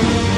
Du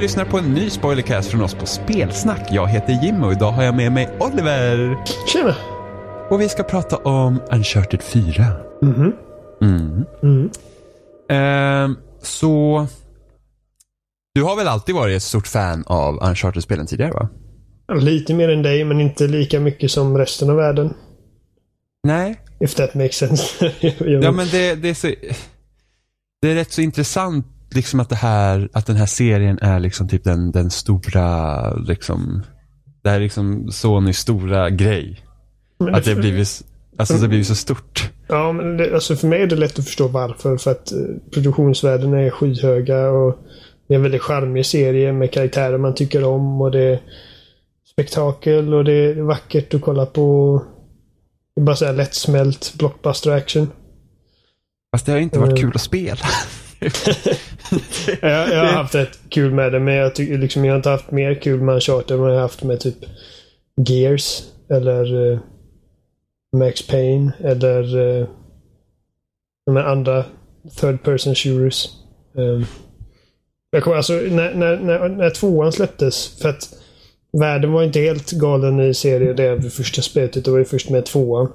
lyssnar på en ny spoilercast från oss på Spelsnack. Jag heter Jim och idag har jag med mig Oliver. Tjena! Och vi ska prata om Uncharted 4. Mhm. Mm. Mm. Ehm, så... Du har väl alltid varit ett stort fan av Uncharted-spelen tidigare va? Lite mer än dig, men inte lika mycket som resten av världen. Nej. If that makes sense. Ja men det, det är så... Det är rätt så intressant liksom att det här, att den här serien är liksom typ den, den stora, liksom, det här är liksom Sonys stora grej. Men Att det har blivit, alltså det har blivit så stort. Ja, men det, alltså för mig är det lätt att förstå varför. För att eh, produktionsvärdena är skyhöga och det är en väldigt charmig serie med karaktärer man tycker om och det är spektakel och det är vackert att kolla på. Det är bara så här lättsmält blockbuster action. Fast det har inte varit Mm. kul att spela. Jag, jag har haft rätt kul med det, men jag tycker liksom jag har inte haft mer kul med Uncharted än vad jag har haft med typ Gears eller eh, Max Payne eller uh, de andra third person shooters. Um, jag kommer alltså, när, när, när, när tvåan släpptes, för att världen var inte helt galen i serien det vid första spelet, utan det var ju först med tvåan.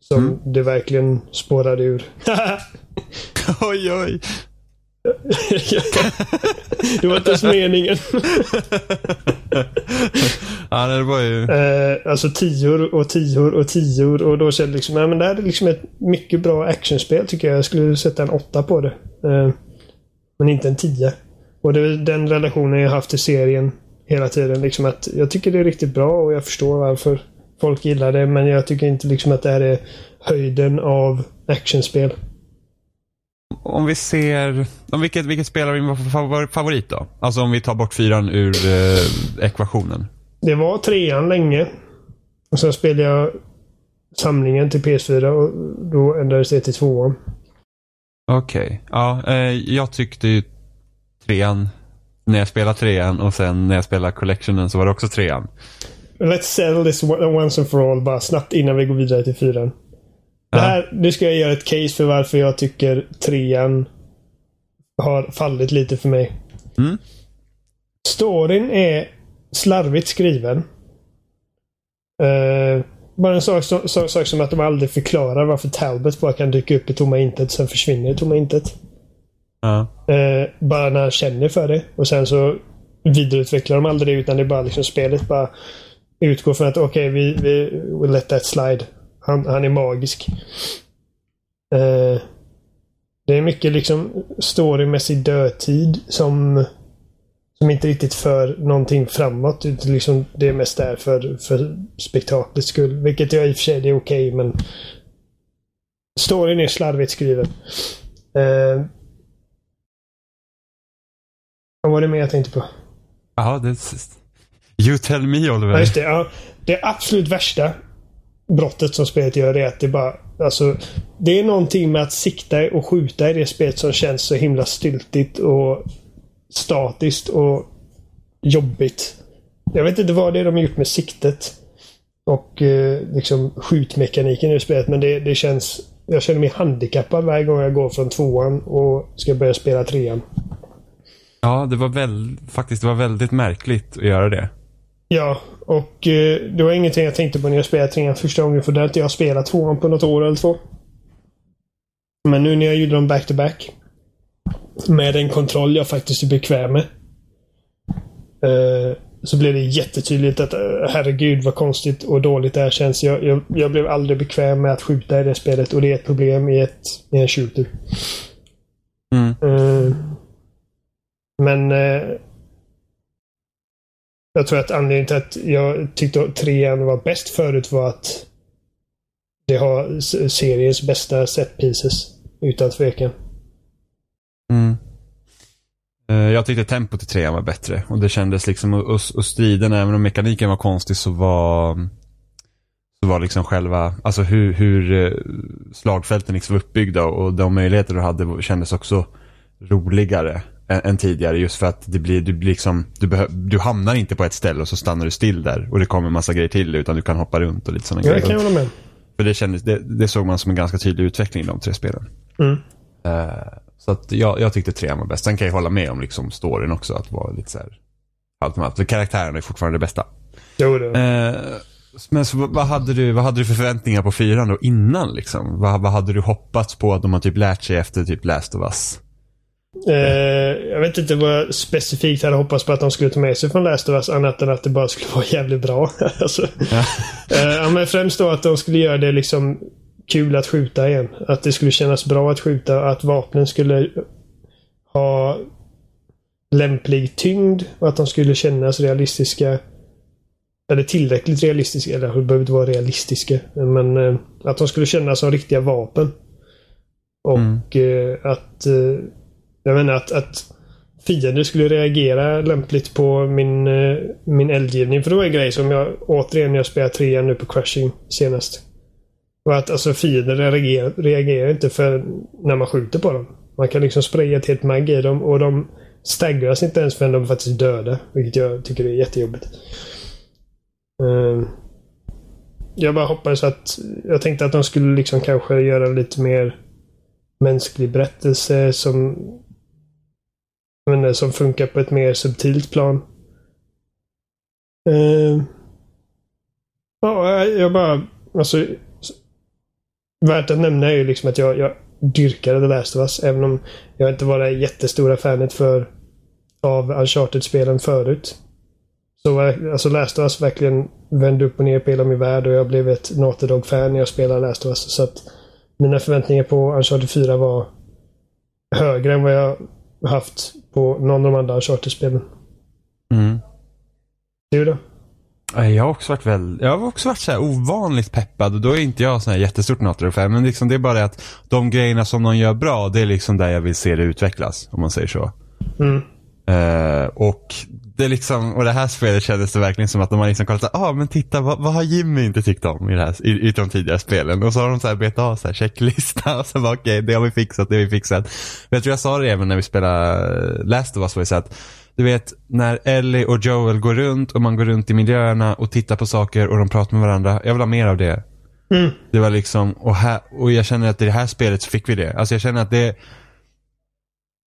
Som Mm. det verkligen spårade ur. oj, oj. Det var inte ens meningen. ja, det var ju... Eh, alltså tior och tior och tior och då kände jag liksom, ja men det här är liksom ett mycket bra actionspel tycker jag. Jag skulle sätta en åtta på det. Eh, men inte en tia. Och det är den relationen jag haft till serien hela tiden. Liksom att jag tycker det är riktigt bra och jag förstår varför folk gillar det. Men jag tycker inte liksom att det här är höjden av actionspel. Om vi ser, om vilket, vilket spel är favorit då? Alltså om vi tar bort fyran ur eh, ekvationen. Det var trean länge. Och sen spelade jag samlingen till PS4 och då ändrades det till tvåan. Okej. Ja, eh, jag tyckte ju trean när jag spelade trean och sen när jag spelade collectionen så var det också trean. Let's settle this once and for all bara snabbt innan vi går vidare till fyran. Det här, nu ska jag göra ett case för varför jag tycker trean har fallit lite för mig. Mm. Storyn är slarvigt skriven. Eh, bara en sak, som- sak, sak som att de aldrig förklarar varför Talbot bara kan dyka upp i tomma intet sen försvinner i tomma intet. Ja. Eh, bara när han känner för det. Och sen så vidareutvecklar de aldrig det utan det är bara liksom spelet bara utgår från att okej, vi, vi we'll let that slide. Han, han är magisk. Eh, det är mycket liksom storymässig dödtid som som inte riktigt för någonting framåt. Liksom det är mest där för, för spektaklets skull. Vilket jag i och för sig det är okej men storyn är slarvigt skriven. Eh, vad var det mer jag tänkte på? Ja, det... You tell me Oliver. Ja, just det. Ja, det absolut värsta brottet som spelet gör är att det bara... Alltså, det är någonting med att sikta och skjuta i det spelet som känns så himla styltigt och statiskt och jobbigt. Jag vet inte vad det är de har gjort med siktet och eh, liksom skjutmekaniken i spelet men det, det känns... Jag känner mig handikappad varje gång jag går från tvåan och ska börja spela trean. Ja, det var väl, faktiskt det var väldigt märkligt att göra det. Ja, och eh, det var ingenting jag tänkte på när jag spelade trean första gången för har inte jag spelat tvåan på något år eller två. Men nu när jag gjorde dem back-to-back med en kontroll jag faktiskt är bekväm med. eh, så blev det jättetydligt att eh, herregud vad konstigt och dåligt det här känns. Jag, jag, jag blev aldrig bekväm med att skjuta i det spelet och det är ett problem i, ett, i en shooter. Mm. Eh, men jag tror att anledningen till att jag tyckte att trean var bäst förut var att det har seriens bästa set pieces. Utan tvekan. Mm. Eh, jag tyckte tempot i trean var bättre och det kändes liksom, och, och striden, även om mekaniken var konstig så var så var liksom själva, alltså hur, hur eh, slagfälten liksom var uppbyggda och de möjligheter du hade kändes också roligare än, än tidigare. Just för att det blir, du, blir liksom, du, behö, du hamnar inte på ett ställe och så stannar du still där och det kommer en massa grejer till utan du kan hoppa runt och lite sådana ja, grejer. Jag kan hålla med. För det, kändes, det, det, såg man som en ganska tydlig utveckling i de tre spelen. Mm. Uh, så att jag, jag tyckte trean var bäst. Sen kan jag hålla med om liksom storyn också. Att vara lite så här, allt med allt. För karaktärerna är fortfarande det bästa. Jo, det. Uh, men så, vad, hade du, vad hade du för förväntningar på fyran då innan liksom? Vad, vad hade du hoppats på att de har typ lärt sig efter typ Last of Us? Uh, jag vet inte vad jag specifikt hade hoppats på att de skulle ta med sig från Last of Us annat än att det bara skulle vara jävligt bra. alltså, ja. Uh, men främst då att de skulle göra det liksom kul att skjuta igen. Att det skulle kännas bra att skjuta. Att vapnen skulle ha lämplig tyngd och att de skulle kännas realistiska. Eller tillräckligt realistiska. Eller det behöver inte vara realistiska. Men eh, att de skulle kännas som riktiga vapen. Och mm. eh, att... Jag menar att, att fiender skulle reagera lämpligt på min, eh, min eldgivning. För det var en grej som jag återigen jag spelade trean nu på Crushing senast. Och att alltså fiender reagerar, reagerar inte för när man skjuter på dem. Man kan liksom spraya ett helt mag i dem och de staggras inte ens förrän de faktiskt döda. Vilket jag tycker är jättejobbigt. Ehm, jag bara hoppades att... Jag tänkte att de skulle liksom kanske göra lite mer mänsklig berättelse som... Men eh, som funkar på ett mer subtilt plan. Uh, ja, eh, jag bara... Alltså, Värt att nämna är ju liksom att jag, jag dyrkade The Last of Us. Även om jag inte var det jättestora fanet för av Uncharted-spelen förut. Så alltså Last of Us verkligen vände upp och ner på hela min värld och jag blev ett Naughty Dog-fan när jag spelade Last of Us. Så att mina förväntningar på Uncharted 4 var högre än vad jag haft på någon av de andra Uncharted-spelen. Mm. Du då? Jag har också varit väl, jag har också varit så ovanligt peppad och då är inte jag så här jättestort Naughty-fan. Men liksom det är bara det att de grejerna som de gör bra, det är liksom där jag vill se det utvecklas. Om man säger så. Mm. Uh, och det liksom, och det här spelet kändes det verkligen som att de har liksom kollat, ja ah, men titta vad, vad, har Jimmy inte tyckt om i, det här, i, i de tidigare spelen? Och så har de så här betat av så här checklista och så bara okej, okay, det har vi fixat, det har vi fixat. Men jag tror jag sa det även när vi spelade Last of Us, var det så att du vet, när Ellie och Joel går runt och man går runt i miljöerna och tittar på saker och de pratar med varandra. Jag vill ha mer av det. Mm. Det var liksom, och, här, och jag känner att i det här spelet så fick vi det. Alltså jag känner att det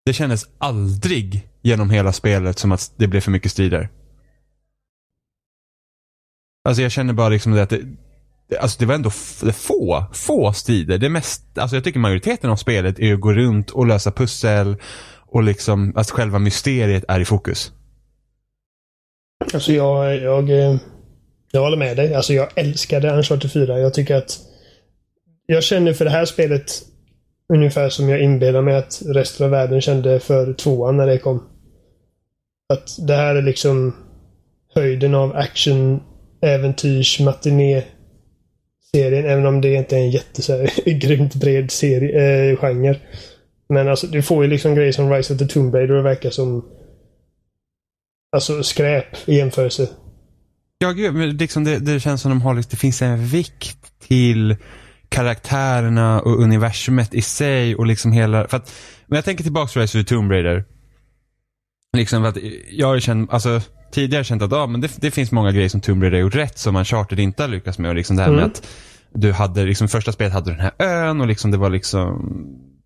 Det kändes aldrig genom hela spelet som att det blev för mycket strider. Alltså jag känner bara liksom det att det, Alltså det var ändå få, få strider. Det mest, alltså jag tycker majoriteten av spelet är att gå runt och lösa pussel och liksom att själva mysteriet är i fokus. Alltså jag, jag, eh, jag håller med dig. Alltså jag älskade Uncharted 4. Jag tycker att jag känner för det här spelet ungefär som jag inbillar mig att resten av världen kände för tvåan när det kom. Att det här är liksom höjden av action, äventyrs, matiné serien. Även om det inte är en jätte så här, grymt bred serie, äh, genre. Men alltså du får ju liksom grejer som Rise of the Tomb Raider och verkar som Alltså skräp i jämförelse. Ja, gud, men liksom det, det känns som de har, liksom, det finns en vikt till karaktärerna och universumet i sig och liksom hela, för att, men jag tänker tillbaka till Rise of the Tomb Raider. Liksom att jag har känt, alltså tidigare känt att ja, men det, det finns många grejer som Tomb Raider har gjort rätt som Uncharted inte har lyckats med. Och liksom det här mm. med att du hade, liksom första spelet hade du den här ön och liksom det var liksom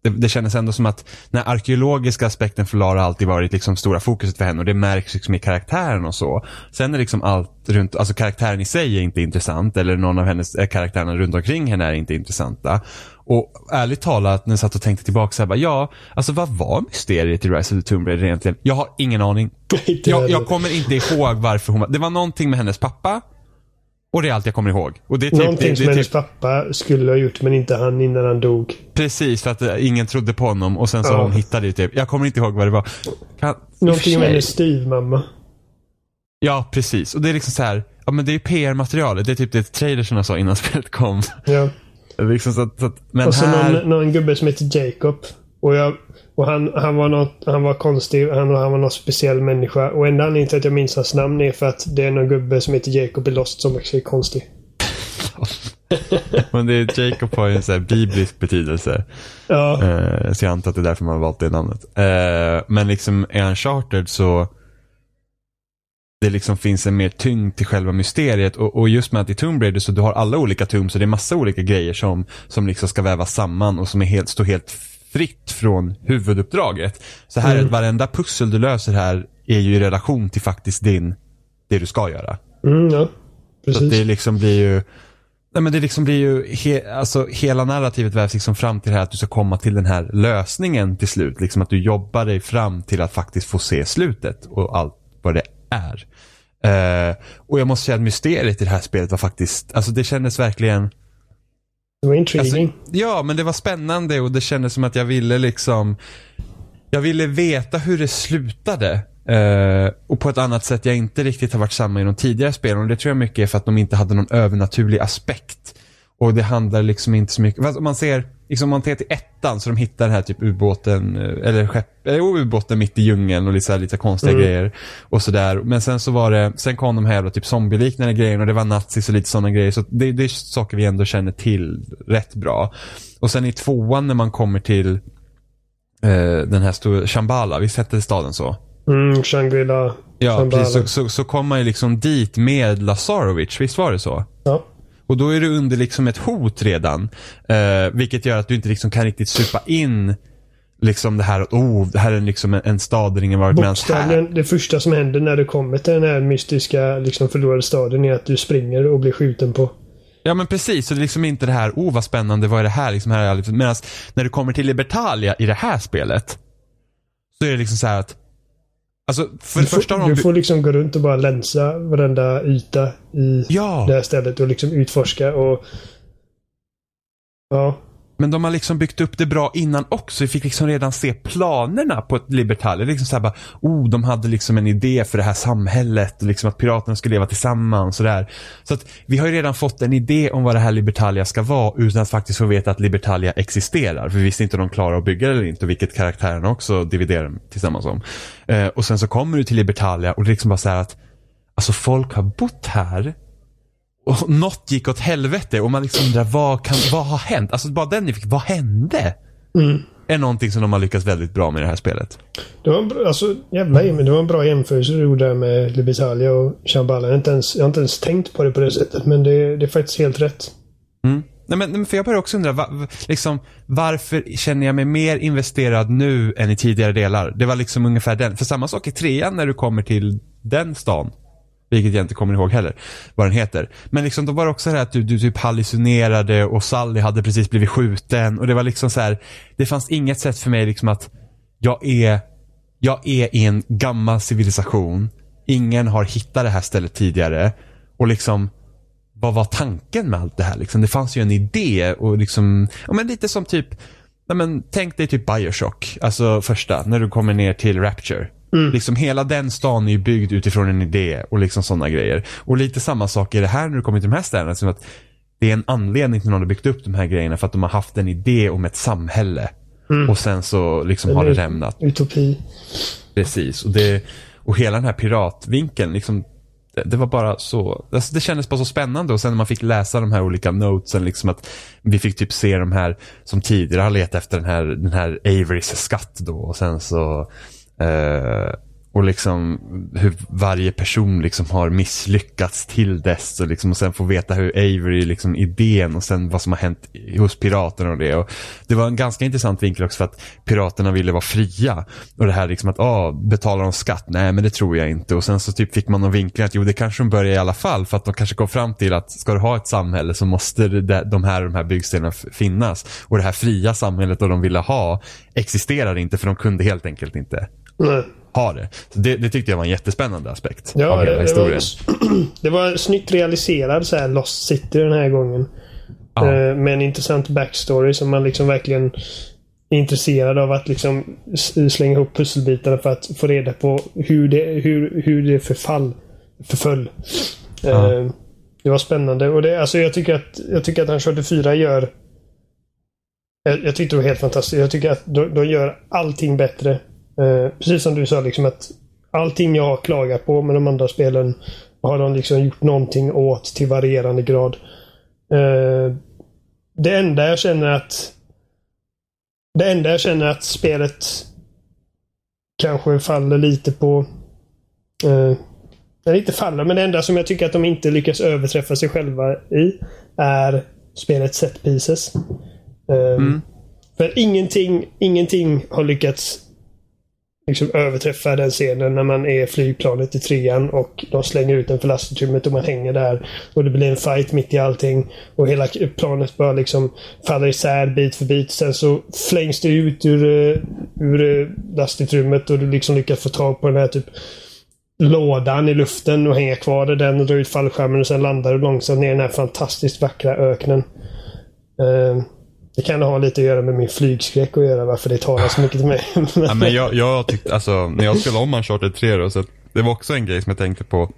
det, det kändes ändå som att den arkeologiska aspekten för Lara alltid varit liksom stora fokuset för henne och det märks liksom i karaktären och så. Sen är liksom allt runt, alltså karaktären i sig är inte intressant eller någon av hennes äh, karaktärerna runt omkring henne är inte intressanta. Och ärligt talat när jag satt och tänkte tillbaka så här, bara, ja, alltså vad var mysteriet i Rise of the Tomb Raider egentligen? Jag har ingen aning. jag, jag kommer inte ihåg varför hon var, det var någonting med hennes pappa och det är allt jag kommer ihåg. Och det är typ, Någonting det, det, som det, hennes typ... pappa skulle ha gjort men inte han innan han dog. Precis, för att uh, ingen trodde på honom och sen så ja. hon hittade det typ. Jag kommer inte ihåg vad det var. Kan... Någonting med hennes styvmamma. Ja, precis. Och det är liksom så här. Ja men det är PR-materialet. Det är typ det trailersarna sa innan spelet kom. Ja. Liksom så att, så att, men och så här... någon, någon gubbe som heter Jacob. Och, jag, och han, han, var något, han var konstig. Han, han var någon speciell människa. Och enda anledningen till att jag minns hans namn är för att det är någon gubbe som heter Jacob i Lost som också är konstig. Men det är, Jacob har ju en här biblisk betydelse. Ja. Eh, så jag antar att det är därför man har valt det namnet. Eh, men liksom är han chartered så det liksom finns en mer tyngd till själva mysteriet. Och, och just med att i Tomb Raider så du har alla olika tombs så det är massa olika grejer som, som liksom ska vävas samman och som är helt, står helt fritt från huvuduppdraget. Så här är Mm. att varenda pussel du löser här är ju i relation till faktiskt din, det du ska göra. Mm, ja. Så Precis. det liksom blir ju Nej men det liksom blir ju, he, alltså hela narrativet vävs liksom fram till det här att du ska komma till den här lösningen till slut. Liksom att du jobbar dig fram till att faktiskt få se slutet och allt vad det är. Eh, och jag måste säga att mysteriet i det här spelet var faktiskt, alltså det kändes verkligen Det var intriguing. Alltså, ja, men det var spännande och det kändes som att jag ville liksom Jag ville veta hur det slutade. Eh, och på ett annat sätt jag inte riktigt har varit samma i de tidigare spelen. Och det tror jag mycket är för att de inte hade någon övernaturlig aspekt. Och det handlar liksom inte så mycket, fast om man ser, liksom om man ser till ettan så de hittar den här typ ubåten, eh, eller skepp, eh, jo, ubåten mitt i djungeln och lite, så här, lite konstiga Mm. grejer. Och sådär. Men sen så var det, sen kom de här jävla typ zombieliknande grejerna och det var nazis och lite sådana grejer. Så det, det är saker vi ändå känner till rätt bra. Och sen i tvåan när man kommer till eh, den här stora, Shambhala, visst hette staden så? Mm, Shangri-La. Ja, Shambhala. precis. Så, så, så kom man ju liksom dit med Lazarovic, visst var det så? Ja. Och då är du under liksom ett hot redan. Eh, vilket gör att du inte liksom kan riktigt supa in liksom det här att oh, det här är liksom en, en stad där ingen varit ens här. Bokstavligen, det första som händer när du kommer till den här mystiska liksom förlorade staden är att du springer och blir skjuten på. Ja men precis, så det är liksom inte det här, oh vad spännande, vad är det här? Liksom här liksom, Medan när du kommer till Libertalia i det här spelet. Så är det liksom så här att Alltså för Du första får, du får liksom gå runt och bara länsa varenda yta i Ja! det här stället och liksom utforska och... Ja. Men de har liksom byggt upp det bra innan också. Vi fick liksom redan se planerna på ett Libertalia. Liksom så här bara, oh, de hade liksom en idé för det här samhället. Liksom att piraterna skulle leva tillsammans och där. Så att vi har ju redan fått en idé om vad det här Libertalia ska vara utan att faktiskt få veta att Libertalia existerar. För vi visste inte om de klarar att bygga det eller inte vilket karaktärerna också dividerar tillsammans om. Eh, och sen så kommer du till Libertalia och det är liksom bara så här att Alltså folk har bott här och något gick åt helvete och man liksom undrar vad, kan, vad har hänt? Alltså bara den fick, vad hände? Mm. Är någonting som de har lyckats väldigt bra med i det här spelet. Det var en bra, alltså jävlar men det var en bra jämförelse du gjorde där med Libertalia och Shambhala. Jag har inte ens, jag har inte ens tänkt på det på det sättet men det, det är faktiskt helt rätt. Mm. Nej, men, men för jag börjar också undra, va, liksom, varför känner jag mig mer investerad nu än i tidigare delar? Det var liksom ungefär den. För samma sak i trean när du kommer till den stan. Vilket jag inte kommer ihåg heller, vad den heter. Men liksom då var det också det här att du, du typ hallucinerade och Sally hade precis blivit skjuten. Och det var liksom så här, det fanns inget sätt för mig liksom att jag är, jag är i en gammal civilisation. Ingen har hittat det här stället tidigare. Och liksom, vad var tanken med allt det här? Liksom, det fanns ju en idé och liksom, ja men lite som typ, ja, men, tänk dig typ Bioshock, alltså första, när du kommer ner till Rapture. Liksom hela den stan är ju byggd utifrån en idé och liksom sådana grejer. Och lite samma sak är det här när du kommer till de här städerna. Som att det är en anledning till att någon har byggt upp de här grejerna för att de har haft en idé om ett samhälle. Och sen så liksom har det rämnat. Utopi. Precis. Och, det, och hela den här piratvinkeln, liksom, det, det var bara så, alltså det kändes bara så spännande och sen när man fick läsa de här olika notesen, liksom att vi fick typ se de här som tidigare har letat efter den här, den här Averys skatt då och sen så eh, och liksom hur varje person liksom har misslyckats till dess och, liksom, och sen få veta hur Avery, liksom idén och sen vad som har hänt hos piraterna och det. Och det var en ganska intressant vinkel också för att piraterna ville vara fria. Och det här liksom att, ah, betalar de skatt? Nej, men det tror jag inte. Och sen så typ fick man någon vinkling att jo, det kanske de börjar i alla fall för att de kanske kom fram till att ska du ha ett samhälle så måste det, de här, de här byggstenarna finnas. Och det här fria samhället och de ville ha existerar inte för de kunde helt enkelt inte Nej. ha det. Det, det tyckte jag var en jättespännande aspekt Ja, av hela det, det, historien. var, det var snyggt realiserad så här Lost City den här gången. Ja. Eh, med en intressant backstory som man liksom verkligen är intresserad av att liksom slänga ihop pusselbitarna för att få reda på hur det, hur, hur det förfall, förföll. Ja. Eh, det var spännande och det, alltså jag tycker att, jag tycker att Uncharted 4 gör Jag, jag tyckte det var helt fantastiskt. Jag tycker att de, de gör allting bättre. Eh, precis som du sa, liksom att allting jag har klagat på med de andra spelen har de liksom gjort någonting åt till varierande grad. Eh, det enda jag känner att det enda jag känner att spelet kanske faller lite på eh, eller inte faller, men det enda som jag tycker att de inte lyckas överträffa sig själva i är spelets set pieces. Eh, Mm. För ingenting, ingenting har lyckats liksom överträffa den scenen när man är flygplanet i trean och de slänger ut en för lastutrymmet och man hänger där. Och det blir en fight mitt i allting. Och hela planet bara liksom faller isär bit för bit. Sen så flängs det ut ur, eh, ur eh, lastutrymmet och du liksom lyckas få tag på den här typ lådan i luften och hänga kvar i den och dra ut fallskärmen och sen landar du långsamt ner i den här fantastiskt vackra öknen. Uh, det kan ha lite att göra med min flygskräck att göra varför det talar så mycket till mig. Ja, men jag, jag tyckte, alltså, när jag spelade om Uncharted 3 då, så det var också en grej som jag tänkte på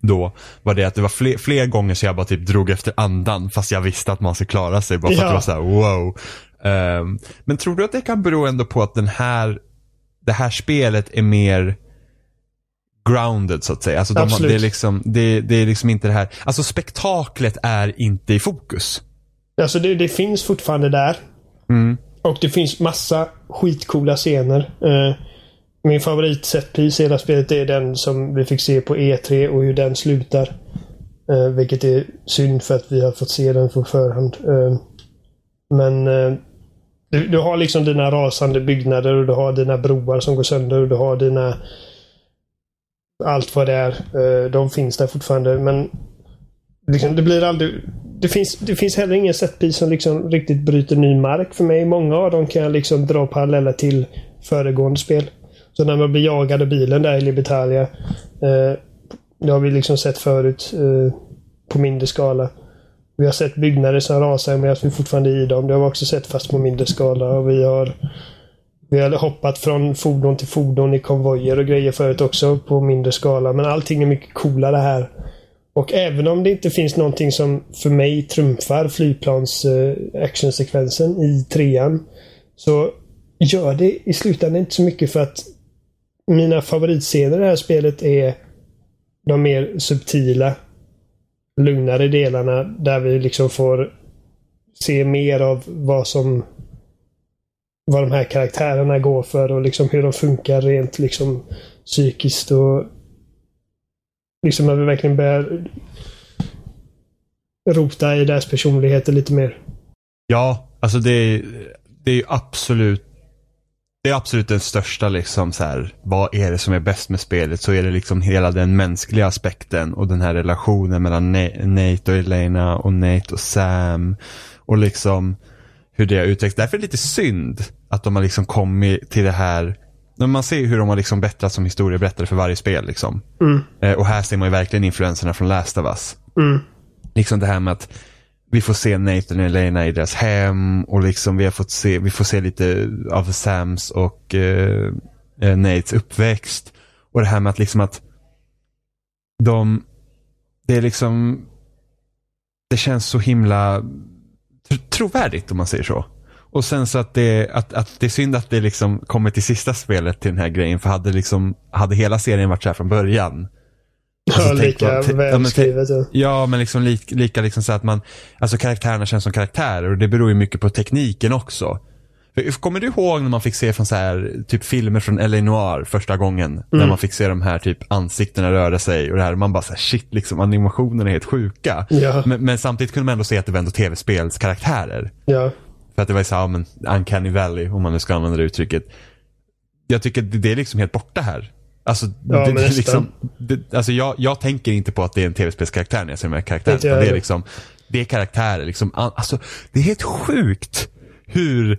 då. Var det att det var fler, fler gånger så jag bara typ drog efter andan fast jag visste att man skulle klara sig. Bara för Ja. att det var så här, wow. Ehm, men tror du att det kan bero ändå på att den här, det här spelet är mer grounded så att säga. Alltså de, det, är liksom, det, det är liksom inte det här, alltså spektaklet är inte i fokus. Alltså det, det finns fortfarande där. Mm. Och det finns massa skitcoola scener. Eh, min favorit setpiece i hela spelet är den som vi fick se på E3 och hur den slutar. Eh, vilket är synd för att vi har fått se den på förhand. Eh, men eh, du, du har liksom dina rasande byggnader och du har dina broar som går sönder och du har dina allt vad det är. Eh, de finns där fortfarande men liksom, det blir aldrig det finns, det finns heller ingen setpiece som liksom riktigt bryter ny mark för mig. Många av dem kan jag liksom dra paralleller till föregående spel. Så när man blir jagad av bilen där i Libertalia. Eh, det har vi liksom sett förut eh, på mindre skala. Vi har sett byggnader som rasar medan vi fortfarande är i dem. Det har vi också sett fast på mindre skala. Och vi har vi har hoppat från fordon till fordon i konvojer och grejer förut också på mindre skala. Men allting är mycket coolare här. Och även om det inte finns någonting som för mig trumfar flygplans-actionsekvensen eh, i trean. Så gör det i slutändan inte så mycket för att mina favoritscener i det här spelet är de mer subtila, lugnare delarna där vi liksom får se mer av vad som vad de här karaktärerna går för och liksom hur de funkar rent liksom psykiskt och liksom när vi verkligen börjar rota i deras personligheter lite mer. Ja, alltså det är, det är ju absolut det är absolut den största liksom så här, vad är det som är bäst med spelet? Så är det liksom hela den mänskliga aspekten och den här relationen mellan Nate och Elena och Nate och Sam. Och liksom hur det har utvecklats. Därför är det lite synd att de har liksom kommit till det här när man ser hur de har liksom bättrat som historieberättare för varje spel. Liksom. Mm. Eh, och här ser man ju verkligen influenserna från Last of Us. Mm. Liksom det här med att vi får se Nathan och Elena i deras hem och liksom vi har fått se, vi får se lite av Sams och eh, eh, Nates uppväxt. Och det här med att liksom att de, det är liksom, det känns så himla tr- trovärdigt om man säger så. Och sen så att det, att, att det är synd att det liksom kommer till sista spelet till den här grejen. För hade liksom, hade hela serien varit så här från början. Ja, Alltså, lika ja, men tänk- välskrivet. Ja. Ja, men liksom li, lika liksom så att man, alltså karaktärerna känns som karaktärer och det beror ju mycket på tekniken också. Kommer du ihåg när man fick se från så här, typ filmer från L.A. Noir första gången? När man fick se de här typ ansiktena röra sig och det här, man bara så här, shit liksom animationerna är helt sjuka. Ja. Men, men samtidigt kunde man ändå se att det var ändå tv-spelskaraktärer. ja. För att det var så här, men Uncanny Valley, om man nu ska använda det uttrycket. Jag tycker det, det är liksom helt borta här. Alltså, Ja, det, det liksom, det, alltså jag, jag tänker inte på att det är en tv-spelskaraktär när jag ser de här karaktärerna. Utan Det är liksom, det är karaktärer liksom. Alltså, det är helt sjukt hur,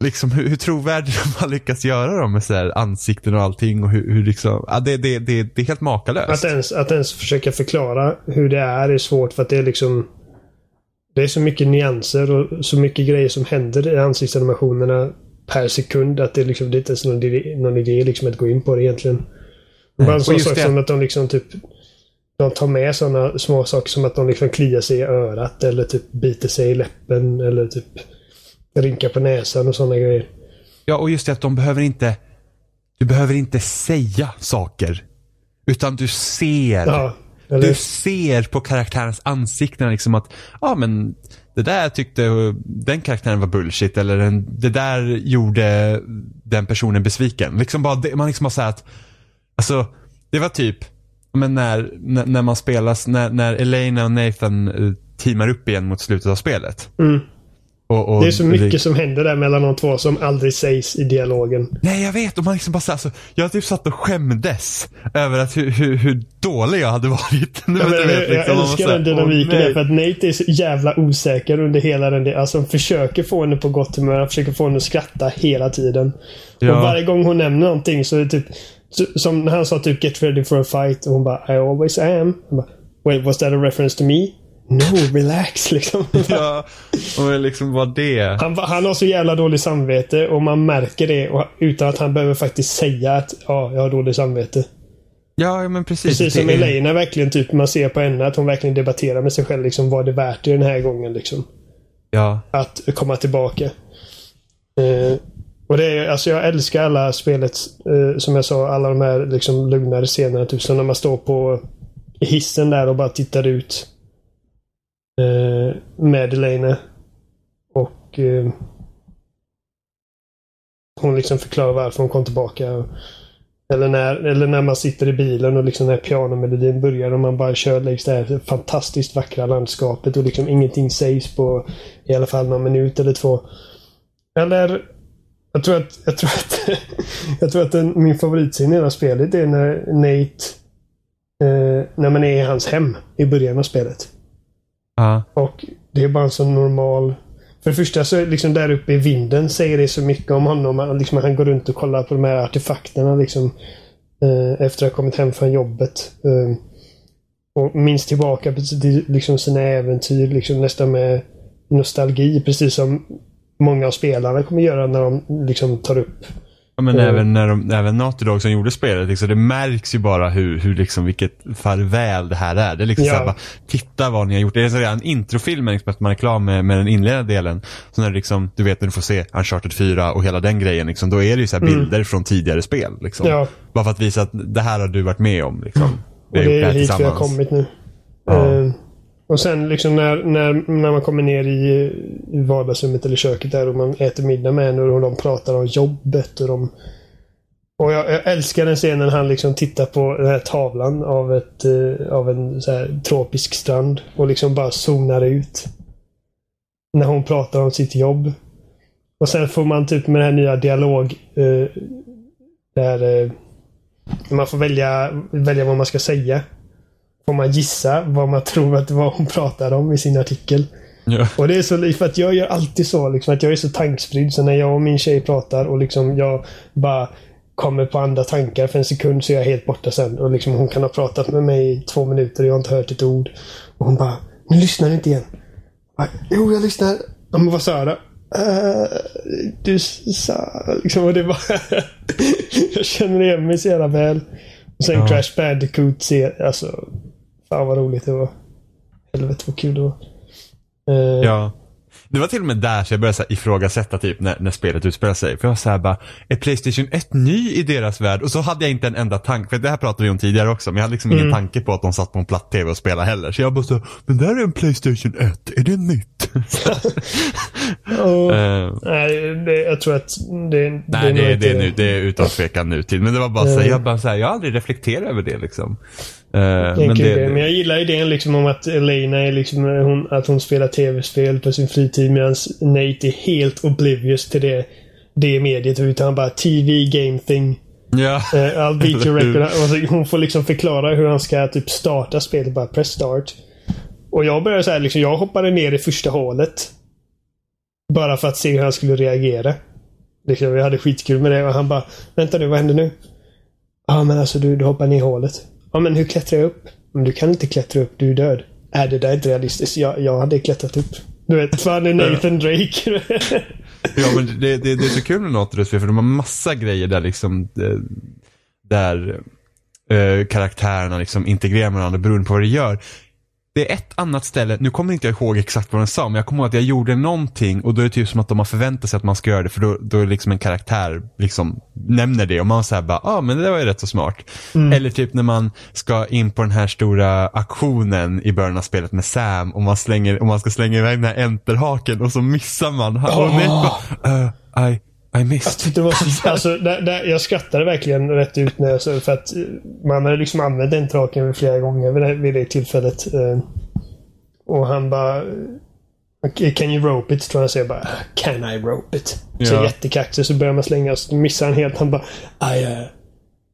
liksom hur, hur trovärdigt de har lyckats göra dem med så här ansikten och allting och hur, hur liksom, ja, det, det, det, det är helt makalöst. Att ens, att ens försöka förklara hur det är är svårt för att det är liksom Det är så mycket nyanser och så mycket grejer som händer i ansiktsanimationerna per sekund att det, liksom, det är inte ens någon idé, någon idé liksom att gå in på det egentligen. Bara en sån sak som att de liksom typ de tar med sådana små saker som att de liksom kliar sig i örat eller typ biter sig i läppen eller typ rynka på näsan och sådana grejer. Ja, och just det att de behöver inte, du behöver inte säga saker. Utan du ser. Ja, Du eller, ser på karaktärens ansikten liksom att, ja men det där tyckte den karaktären var bullshit eller den, det där gjorde den personen besviken. Liksom bara, man liksom har sagt, alltså det var typ, men när, när, när man spelas, när, när Elena och Nathan eh, teamar upp igen mot slutet av spelet. Mm. Och, och det är så mycket som händer där mellan de två som aldrig sägs i dialogen. Nej, jag vet. Och man liksom bara alltså, jag typ satt och skämdes över att hur, hur, hur dålig jag hade varit. Ja, men, du vet, jag liksom, älskar den dynamiken där för att Nate är så jävla osäker under hela den. Alltså han försöker få henne på gott humör. Han försöker få henne att skratta hela tiden. Ja. Och varje gång hon nämner någonting så är det typ som när han sa typ get ready for a fight och hon bara I always am. Bara, Wait, was that a reference to me? No, relax liksom. Ja, och liksom var det. Han, han har så jävla dåligt samvete och man märker det och, utan att han behöver faktiskt säga att ja, jag har dåligt samvete. Ja, men precis. Precis som är- Elena verkligen typ, man ser på henne att hon verkligen debatterar med sig själv. Liksom, var det värt det den här gången? Liksom, Ja, att komma tillbaka. Eh, och det är, alltså jag älskar alla spelet, eh, som jag sa, alla de här liksom lugnare scenerna. Typ som när man står på hissen där och bara tittar ut. Eh. Och eh, hon liksom förklarar varför hon kom tillbaka. Eller när, eller när man sitter i bilen och liksom när pianomelodin börjar och man bara kör längs det här fantastiskt vackra landskapet och liksom ingenting sägs på i alla fall någon minut eller två. Eller jag tror att, jag tror att, jag tror att den, min favoritscen i hela spelet är när Nate eh, när man är i hans hem i början av spelet ja, Och det är bara en sån normal... För det första så liksom där uppe i vinden säger det så mycket om honom. Han, liksom, han går runt och kollar på de här artefakterna liksom. Eh, efter att ha kommit hem från jobbet. Eh, och minns tillbaka på till, liksom, sina äventyr liksom, nästan med nostalgi. Precis som många av spelarna kommer göra när de liksom tar upp ja men Mm. även, när de, även Naughty Dog som gjorde spelet, liksom, det märks ju bara hur, hur liksom, vilket farväl det här är. Det är liksom Ja. såhär bara, titta vad ni har gjort. Det är sådär en introfilm, liksom, att man är klar med, med den inledande delen. Så när liksom, du vet när du får se Uncharted 4 och hela den grejen, liksom, då är det ju så här bilder från tidigare spel. Liksom. Mm. Ja. Bara för att visa att det här har du varit med om. Liksom. Och det är hit vi har kommit nu. Ja. Eh, och sen liksom när, när, när man kommer ner i, i vardagsrummet eller köket där och man äter middag med henne och de pratar om jobbet och de... Och jag, jag älskar den scenen när han liksom tittar på den här tavlan av, ett, eh, av en så här, tropisk strand och liksom bara zonar ut. När hon pratar om sitt jobb. Och sen får man typ med den här nya dialog eh, där eh, man får välja, välja vad man ska säga. Får man gissa vad man tror att det var hon pratade om i sin artikel. Ja. Och det är så för att jag gör alltid så liksom att jag är så tankspridd så när jag och min tjej pratar och liksom jag bara kommer på andra tankar för en sekund så är jag helt borta sen. Och liksom hon kan ha pratat med mig i två minuter och jag har inte hört ett ord. Och hon bara Nu lyssnar du inte igen. Jag bara, jo, jag lyssnar. Ja, men vad sa jag då? "Eh, du sa... Liksom, och det var... jag känner igen mig så jävla väl. Och sen Ja. Crash Bandicoot ser... Alltså... Fan vad roligt det var. Helvete vad kul det var. Eh, Ja. Det var till och med där så jag började så här ifrågasätta typ när, när spelet utspelar sig. För jag var såhär bara, är Playstation 1 ny i deras värld? Och så hade jag inte en enda tanke, för det här pratade vi om tidigare också, men jag hade liksom ingen tanke på att de satt på en platt-tv och spelade heller. Så jag bara så, men där är en Playstation 1, är det nytt? och, Eh, nej, det, jag tror att det, nej, det, är- inte det är nu, det är utan tvekan nutid. Men det var bara så här, jag bara så här, jag har aldrig reflekterat över det liksom. Eh, en men det. Men jag gillar idén liksom om att Elena är liksom hon, att hon spelar tv-spel på sin fritid medan Nate är helt oblivious till det, det mediet. Utan han bara TV, game thing. ja. Uh, I'll beat record. Och så hon får liksom förklara hur han ska typ starta spelet. Bara press start. Och jag började så här, liksom, jag hoppade ner i första hålet. Bara för att se hur han skulle reagera. Liksom, jag hade skitkul med det och han bara Vänta nu, vad händer nu? Ja men alltså du, du hoppar ner i hålet. Ja men hur klättrar jag upp? Men du kan inte klättra upp, du är död. Är det där är inte realistiskt? Jag, jag hade klättrat upp. Du vet, fan är Nathan Drake. Ja men det, det, det är så kul med Nautilus för de har massa grejer där liksom eh, där eh, karaktärerna liksom integrerar med varandra beroende på vad de gör. Det är ett annat ställe, nu kommer inte jag ihåg exakt vad den sa, men jag kommer ihåg att jag gjorde någonting och då är det typ som att de har förväntat sig att man ska göra det för då, då är liksom en karaktär liksom nämner det och man säger bara, ja ah, men det där var ju rätt så smart. Mm. Eller typ när man ska in på den här stora aktionen i början av spelet med Sam och man, slänger, och man ska slänga iväg den här enterhaken och så missar man. Oh. Och bara, uh, I i missed. Jag, det var så, alltså, där, där, jag skrattade verkligen rätt ut när jag såg för att eh, man hade liksom använt den traken flera gånger vid det, vid det tillfället. Eh, och han bara Can you rope it? Tror jag säger bara Can I rope it? Ja. Så jättekaxig så börjar man slänga så missar han helt. Han bara I, uh,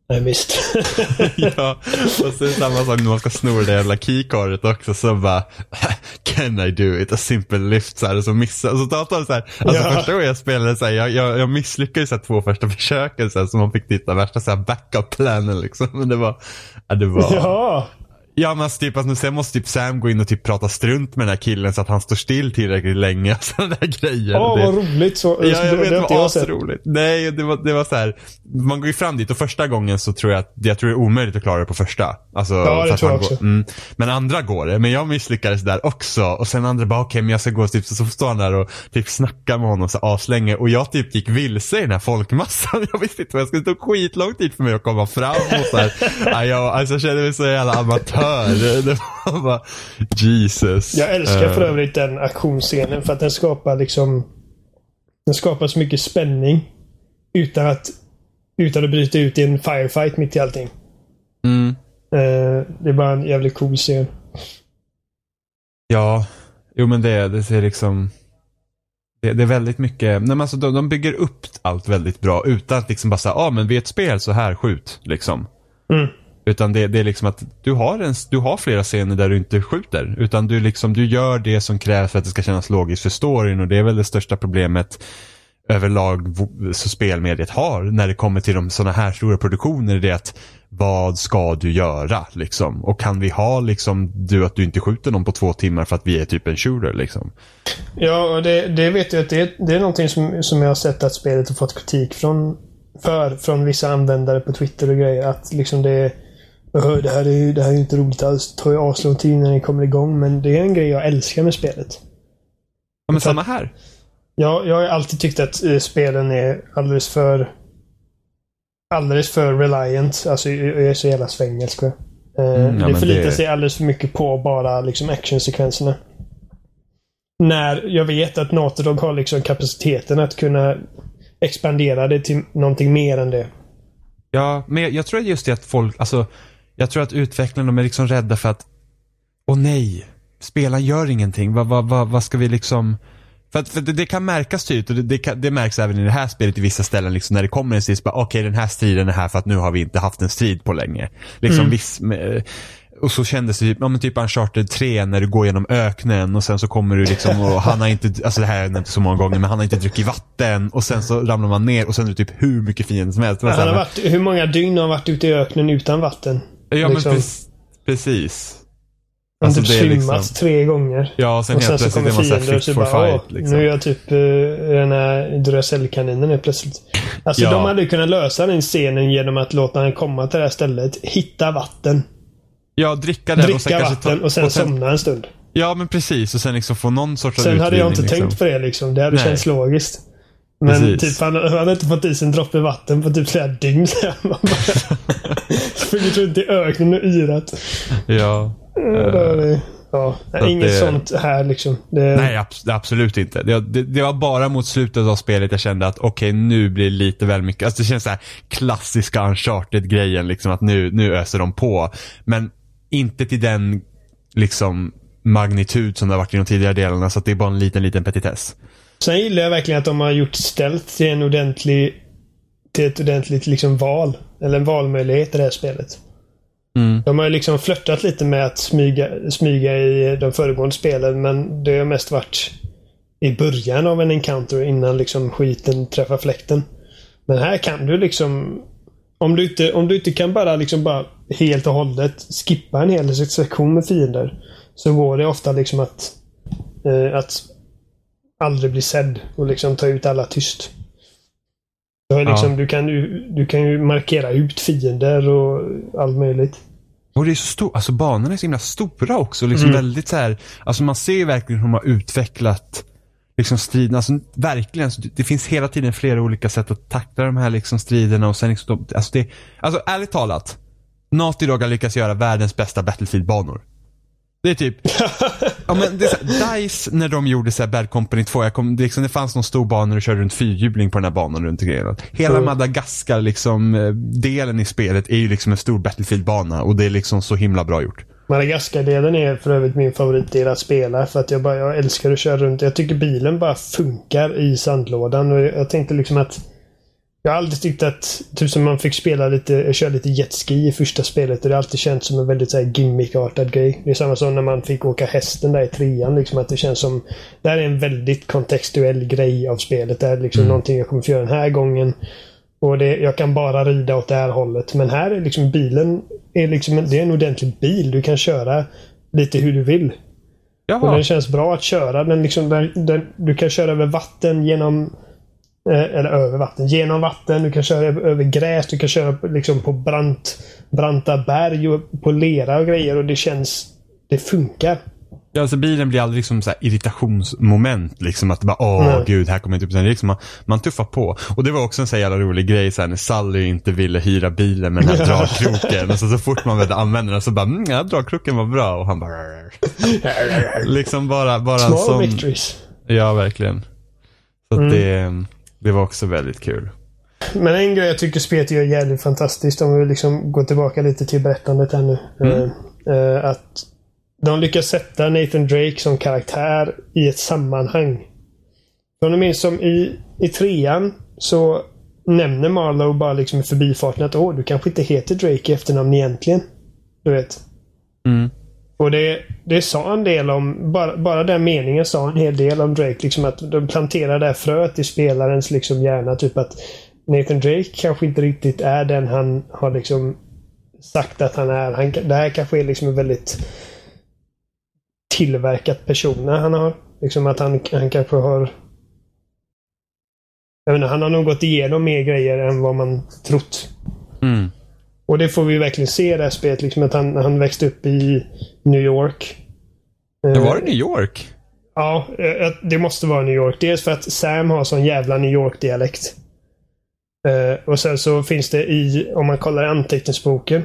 Nej, visst. ja, och så är det samma sak när man ska sno det jävla keycardet också. Så bara, can I do it? A simple lift så här, och så missar och så det så här. Alltså ja. första gången jag spelade så här, jag, jag, jag misslyckades så två första försöken så, här, så man fick titta värsta så här backup-planen liksom. Men det var, ja, det var. Ja. Ja men alltså, typ, alltså, sen måste typ Sam gå in och typ prata strunt med den här killen så att han står still tillräckligt länge. Sådana där grejer. Åh oh, vad roligt. Så, ja jag vet, det var asroligt. Nej det var, det var så här, man går ju fram dit och första gången så tror jag att, jag tror det är omöjligt att klara det på första. Alltså, ja det tror jag också. Går, mm, men andra går det. Men jag misslyckades där också. Och sen andra bara okej okay, men jag ska gå typ, så, så står han där och typ snackar med honom så aslänge. Och jag typ gick vilse i den här folkmassan. Jag visste inte vad jag skulle, ta skitlång tid för mig att komma fram och så här. ja, jag, alltså, jag kände mig så jävla amatör dör. Det var bara, Jesus. Jag älskar för eh. övrigt den aktionsscenen för att den skapar liksom Den skapar så mycket spänning. Utan att Utan att bryta ut i en firefight mitt i allting. Mm. Uh, det är bara en jävligt cool scen. Ja. Jo men det, det ser liksom det, det, är väldigt mycket, nej, men alltså, de, de bygger upp allt väldigt bra utan att liksom bara säga, ja ah, men vid ett spel så här skjut. Liksom. Mm. Utan det, det, är liksom att du har, en, du har flera scener där du inte skjuter. Utan du, liksom, du gör det som krävs för att det ska kännas logiskt för storyn och det är väl det största problemet överlag så spelmediet har när det kommer till de sådana här stora produktioner. Det är att vad ska du göra liksom? Och kan vi ha liksom du att du inte skjuter någon på två timmar för att vi är typ en shooter liksom? Ja, och det, det vet jag att det, det är någonting som, som jag har sett att spelet har fått kritik från för från vissa användare på Twitter och grejer. Att liksom det är det här är det här är inte roligt alls. Det tar ju aslång tid när det kommer igång. Men det är en grej jag älskar med spelet. Ja, men samma här. Ja, jag har alltid tyckt att uh, spelen är alldeles för alldeles för reliant. Alltså jag är så jävla svengelsk. Uh, mm, ja, det förlitar det... sig alldeles för mycket på bara liksom actionsekvenserna. När jag vet att Natodog har liksom kapaciteten att kunna expandera det till någonting mer än det. Ja, men jag, jag tror just det att folk, alltså jag tror att utvecklarna är liksom rädda för att, åh nej, spelaren gör ingenting. Vad, vad, vad, vad ska vi liksom... För, att, för det, det, kan märkas tydligt och det, det, kan, det, märks även i det här spelet i vissa ställen liksom när det kommer en strid. Okej, okay, den här striden är här för att nu har vi inte haft en strid på länge. Liksom mm. viss, och så kändes det typ, ja men typ Uncharted 3 när du går genom öknen och sen så kommer du liksom och han har inte, alltså det här har jag inte så många gånger, men han har inte druckit vatten och sen så ramlar man ner och sen är det typ hur mycket fiender som helst. Han har varit, hur många dygn har han varit ute i öknen utan vatten? Ja liksom. men precis. Alltså, typ svimmat liksom... tre gånger. Ja, och sen, och sen helt så kommer fiender och så bara, fight, liksom. nu är jag typ uh, den här Duracell-kaninen helt plötsligt. Alltså ja. de hade kunnat lösa den scenen genom att låta han komma till det här stället, hitta vatten. Ja, dricka den dricka och sen vatten ta, och sen, och sen somna en stund. Ja, men precis. Och sen liksom få någon sorts Sen hade jag inte liksom. tänkt på det liksom. Det hade Nej. känts logiskt. Men typ han, han hade inte fått i sig en droppe vatten på typ flera dygn Sprungit runt i öknen och yrat. Ja. Uh, ja, inget det, sånt här liksom. Det, nej, absolut inte. Det, det, det, var bara mot slutet av spelet jag kände att okej, okay, nu blir det lite väl mycket. Alltså det känns så här klassiska uncharted-grejen liksom att nu, nu öser de på. Men inte till den liksom magnitud som det har varit i de tidigare delarna. Så det är bara en liten, liten petitess. Sen gillar jag verkligen att de har gjort ställt till en ordentlig till ett ordentligt liksom val. Eller en valmöjlighet i det här spelet. Mm. De har liksom flörtat lite med att smyga, smyga i de föregående spelen men det har mest varit i början av en encounter innan liksom skiten träffar fläkten. Men här kan du liksom om du inte, om du inte kan bara liksom bara helt och hållet skippa en hel sektion med fiender så går det ofta liksom att, eh, att aldrig bli sedd och liksom ta ut alla tyst. Du, liksom, ja. du, kan, du, du kan ju markera ut fiender och allt möjligt. Och det är så stort, alltså banorna är så himla stora också. Liksom Mm. väldigt så här, alltså man ser ju verkligen hur de har utvecklat liksom striden. Alltså verkligen, alltså, det finns hela tiden flera olika sätt att tackla de här liksom striderna och sen liksom, alltså det, alltså ärligt talat. Naughty Dog har lyckats göra världens bästa Battlefield-banor. Det är typ, ja men det är så här, DICE när de gjorde så här Bad Company 2, jag kom, det, liksom, det fanns någon stor bana och körde runt fyrhjuling på den här banan runt omkring. Hela. Madagaskar liksom, eh, delen i spelet är ju liksom en stor Battlefield-bana och det är liksom så himla bra gjort. Madagaskar-delen är för övrigt min favoritdel att spela. För att jag, bara, jag älskar att köra runt. Jag tycker bilen bara funkar i sandlådan. Och jag tänkte liksom att... Jag har aldrig tyckt att typ som man fick spela lite, köra lite jetski i första spelet. Och det har alltid känts som en väldigt så här gimmickartad grej. Det är samma som när man fick åka hästen där i trean. Liksom att det känns som... Det här är en väldigt kontextuell grej av spelet. Det är liksom Mm. någonting jag kommer få göra den här gången. Och det, jag kan bara rida åt det här hållet. Men här är liksom bilen är liksom det är en ordentlig bil. Du kan köra lite hur du vill. Och Jaha. den känns bra att köra. Den liksom, den, den, du kan köra över vatten genom... Eh, eller över vatten. Genom vatten. Du kan köra över, gräs. Du kan köra på- liksom på brant, branta berg och på lera och grejer. Och det känns... Det funkar. Ja, alltså bilen blir aldrig liksom så irritationsmoment. Liksom att bara, åh Nej. gud, här kommer inte upp. Liksom, man, man tuffar på. Och det var också en så jävla rolig grej så här, när Sally inte ville hyra bilen med den här dragkroken. och så, så fort man började använda den så bara, mm, ja, dragkroken var bra. Och han bara, liksom bara, bara en Small sån. victories. Ja, verkligen. Så Mm. det, det var också väldigt kul. Men en grej jag tycker spelet gör jävligt fantastiskt, om vi liksom går tillbaka lite till berättandet här nu. Mm. Eh, att de lyckas sätta Nathan Drake som karaktär i ett sammanhang. Om du minns som i, i trean så nämner Marlowe bara liksom i förbifarten att åh, du kanske inte heter Drake i efternamn egentligen. Du vet. Mm. Och det, det sa en del om, bara, bara den meningen sa en hel del om Drake. Liksom att de planterar det här fröet i spelarens liksom hjärna. Typ att Nathan Drake kanske inte riktigt är den han har liksom sagt att han är. Han, det här kanske är liksom en väldigt tillverkat persona han har. Liksom att han, han kanske har... Jag inte, han har nog gått igenom mer grejer än vad man trott. Mm. Och det får vi verkligen se i det här spelet. Liksom att han, han växte upp i New York. Det Eh, var det New York? Ja, eh, det måste vara New York. Dels för att Sam har sån jävla New York-dialekt. Eh, och sen så finns det i, om man kollar anteckningsboken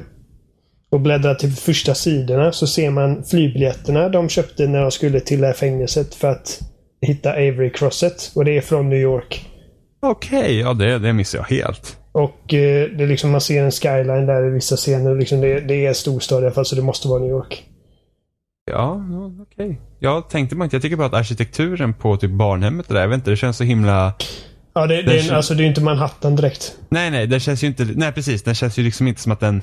och bläddrar till första sidorna så ser man flygbiljetterna de köpte när de skulle till det här fängelset för att hitta Avery Crosset. Och det är från New York. Okej, ja det, det missade jag helt. Och eh, det är liksom, man ser en skyline där i vissa scener. Liksom det, det är en storstad i alla fall, så det måste vara New York. Ja, okej. Jag tänkte bara inte, jag tycker bara att arkitekturen på typ barnhemmet och där, jag vet inte, det känns så himla... Ja, det, det, Det är, kän- en- alltså, det är inte Manhattan direkt. Nej, nej, den känns ju inte, nej precis, den känns ju liksom inte som att den...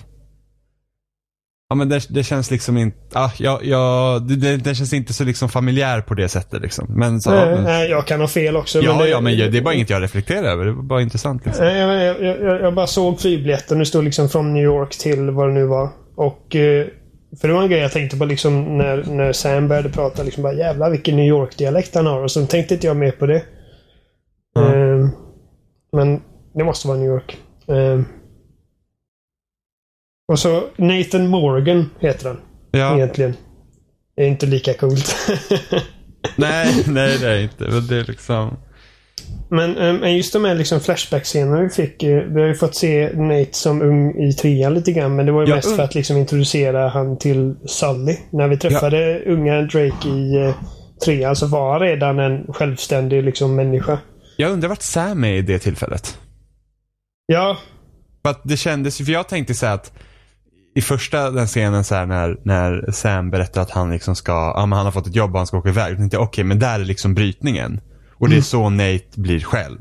Ja men det, det känns liksom inte, ah, ja, ja, det, det, känns inte så liksom familjär på det sättet liksom. Men så, Nej, men, nej, jag kan ha fel också. ja, men det, ja, men det är bara inget jag reflekterar över, det var bara intressant liksom. Nej, Jag, jag, jag, jag, jag bara såg flygbiljetten. Det stod liksom från New York till vad det nu var. Och... eh, För det var en grej jag tänkte på liksom när, när Sam började prata. Liksom bara jävlar vilken New York-dialekt han har. Och så tänkte inte jag mer på det. Mm. Eh, men det måste vara New York. Eh, och så Nathan Morgan heter han Ja, egentligen. Det är inte lika coolt. nej, nej det är inte, men det är liksom... Men, eh, men just de här liksom flashback-scenerna vi fick. eh, Vi har ju fått se Nate som ung i trean lite grann. Men det var ju Ja, mest för att liksom introducera han till Sully. När vi träffade unga Drake i eh, trean så var han redan en självständig liksom människa. Jag undrar vart Sam är i det tillfället. Ja, För att det kändes för jag tänkte så här att i första den scenen så när, när Sam berättar att han liksom ska, ja men han har fått ett jobb och han ska åka iväg. Då tänkte jag okej men där är liksom brytningen. Och det är så Nate blir själv.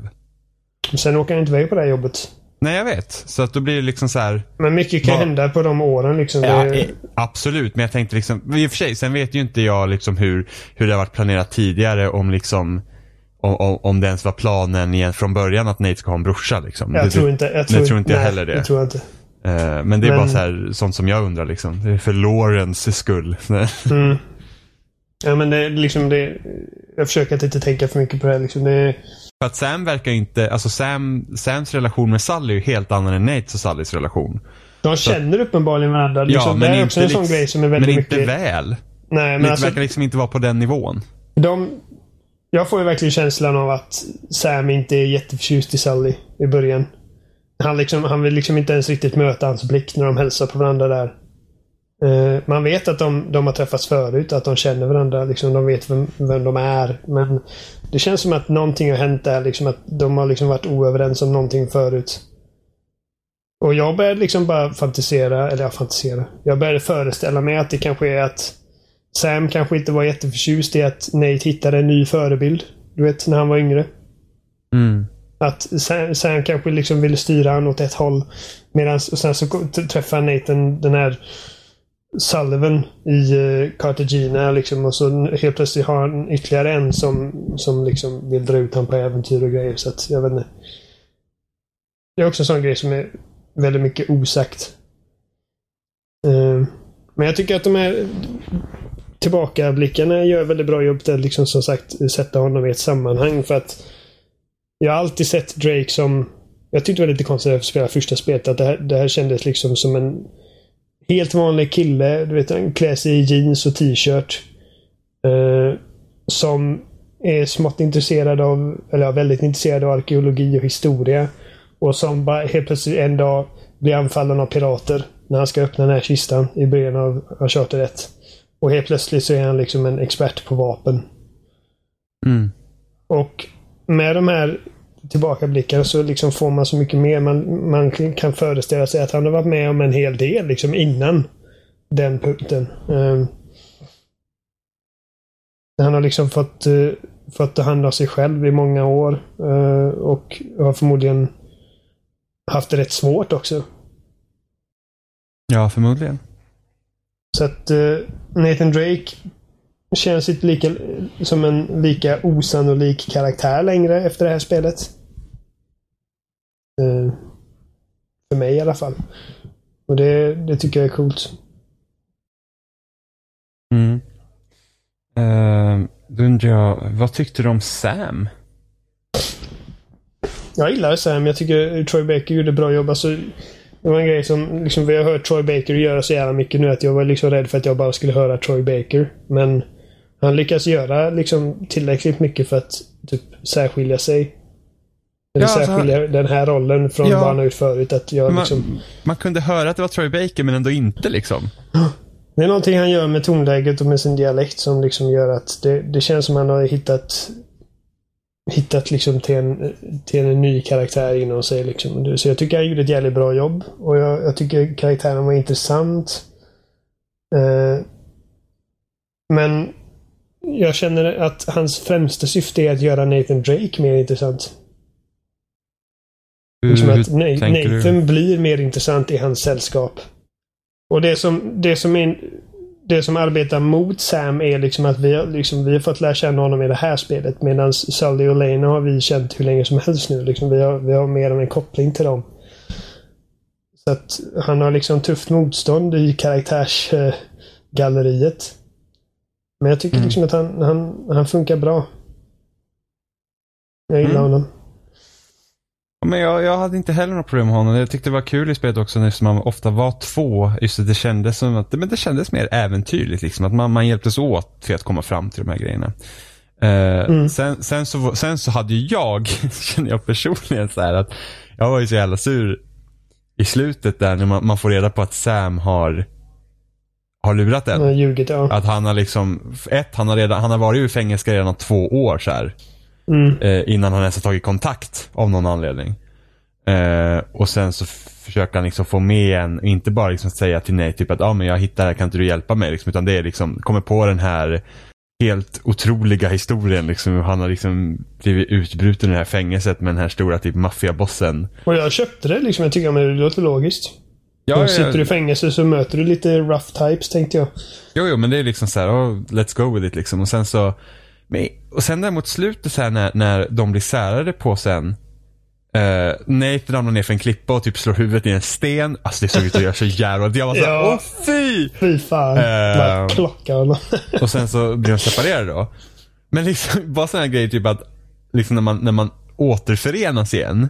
sen åker han inte iväg på det här jobbet. Nej jag vet. Så att då blir det liksom så här. Men mycket kan Va- hända på de åren liksom. Ja, det, eh, absolut, men jag tänkte liksom, i och för sig, sen vet ju inte jag liksom hur, hur det har varit planerat tidigare om liksom om, om, om det ens var planen igen från början att Nate ska ha en brorsa liksom. jag det, tror inte... Jag det tror inte jag heller det. Det tror jag inte. Eh, men det är Men- bara så här, sånt som jag undrar liksom. Det är för Lawrence skull. Mm. Ja men det liksom det... Jag försöker att inte tänka för mycket på det liksom. Det, För att Sam verkar inte, alltså Sam, Sams relation med Sally är ju helt annan än Nates och Sallys relation. de känner uppenbarligen varandra. Liksom, ja, men det är också en sån liksom- grej som är väldigt Men inte mycket... väl. Nej, men Det alltså, verkar liksom inte vara på den nivån. de, jag får ju verkligen känslan av att Sam inte är jätteförtjust i Sully i början. Han, liksom, han vill liksom inte ens riktigt möta hans blick när de hälsar på varandra där. Eh, man vet att de, de har träffats förut, att de känner varandra. Liksom, de vet vem, vem de är. Men det känns som att någonting har hänt där. Liksom, att de har liksom varit oöverens om någonting förut. Och jag började liksom bara fantisera, eller ja, fantisera. Jag började föreställa mig att det kanske är att Sam kanske inte var jätteförtjust i att Nate hittade en ny förebild. Du vet, när han var yngre. Mm. Att Sam, Sam kanske liksom ville styra han åt ett håll. Medan, och sen så träffar Nate den, den här Sullivan i eh, Cartagena liksom. Och så helt plötsligt har han ytterligare en som, som liksom vill dra ut honom på äventyr och grejer. Så att jag vet inte. Det är också en sån grej som är väldigt mycket osagt. Eh, men jag tycker att de här tillbakablickarna gör väldigt bra jobb till att liksom som sagt sätta honom i ett sammanhang. För att jag har alltid sett Drake som... Jag tyckte det var lite konstigt att spela första spelet. Att det här, det här kändes liksom som en helt vanlig kille. Du vet, han klär sig i jeans och t-shirt. Eh, som är smått intresserad av, eller väldigt intresserad av arkeologi och historia. Och som bara helt plötsligt en dag blir anfallen av pirater. När han ska öppna den här kistan i början av, av Charter 1. Och helt plötsligt så är han liksom en expert på vapen. Mm. Och med de här tillbakablickarna så liksom får man så mycket mer. Man, man kan föreställa sig att han har varit med om en hel del liksom innan den punkten. Ehm, han har liksom fått, uh, fått ta hand om sig själv i många år. eh, och har förmodligen haft det rätt svårt också. Ja, förmodligen. Så att eh, Nathan Drake känns inte lika, som en lika osannolik karaktär längre efter det här spelet. Eh, för mig i alla fall. Och det, det tycker jag är coolt. Mm. Uh, då undrar jag, vad tyckte du om Sam? Jag gillar Sam. Jag tycker Troy Baker gjorde bra jobb. Alltså, det var en grej som liksom, vi har hört Troy Baker göra så jävla mycket nu att jag var liksom rädd för att jag bara skulle höra Troy Baker. Men han lyckas göra liksom tillräckligt mycket för att typ särskilja sig. Eller Ja, alltså, särskilja den här rollen från Ja. vad han har gjort förut. Att jag, Man, liksom, man kunde höra att det var Troy Baker men ändå inte liksom. det är någonting han gör med tonläget och med sin dialekt som liksom gör att det, det känns som han har hittat hittat liksom till en, till en ny karaktär inom sig. Liksom. Så jag tycker han gjorde ett jävligt bra jobb. Och jag, jag tycker karaktären var intressant. Eh, men jag känner att hans främsta syfte är att göra Nathan Drake mer intressant. Hur, hur att tänker Nathan du? blir mer intressant i hans sällskap. Och det som, det som, är, det som arbetar mot Sam är liksom att vi har, liksom, vi har fått lära känna honom i det här spelet. Medan Sully och Lena har vi känt hur länge som helst nu. Liksom, vi, har, vi har mer av en koppling till dem. Så att han har liksom tufft motstånd i karaktärsgalleriet. Men jag tycker Mm. liksom att han, han, han funkar bra. Jag gillar Mm. honom. Men jag, jag hade inte heller något problem med honom. Jag tyckte det var kul i spelet också när man ofta var två. Just det, kändes som att men det kändes mer äventyrligt. Liksom, att man, man hjälptes åt till att komma fram till de här grejerna. Eh, Mm. sen, sen, så, sen så hade ju jag, känner jag personligen så här att jag var ju så jävla sur i slutet där när man, man får reda på att Sam har har lurat en. Han har ljugit, ja. Att han har liksom, ett, han har, redan, han har varit i fängelse redan två år så här. Mm. Eh, innan han ens har tagit kontakt av någon anledning. Eh, och sen så försöker han liksom få med en, inte bara liksom säga till nej typ att ah, men jag hittar det här, kan inte du hjälpa mig? Liksom, utan det är liksom, kommer på den här helt otroliga historien. Liksom, han har liksom blivit utbruten i det här fängelset med den här stora typ maffiabossen. Och jag köpte det liksom. Jag tycker men det låter logiskt. Ja, och sitter du i fängelse så möter du lite rough types tänkte jag. Jo, jo, men det är liksom så här, oh, let's go with it liksom. Och sen så, men, och sen där mot slutet så här när, när de blir särade på sen. Uh, Nate ramlar ner för en klippa och typ slår huvudet i en sten. Alltså det såg ut att göra så jävla... Jag var såhär, Ja. åh fy! Fy fan. Ehm. Bara klocka honom. Och sen så blir de separerade då. Men liksom, bara sådana grejer typ att, liksom när man, när man återförenas igen.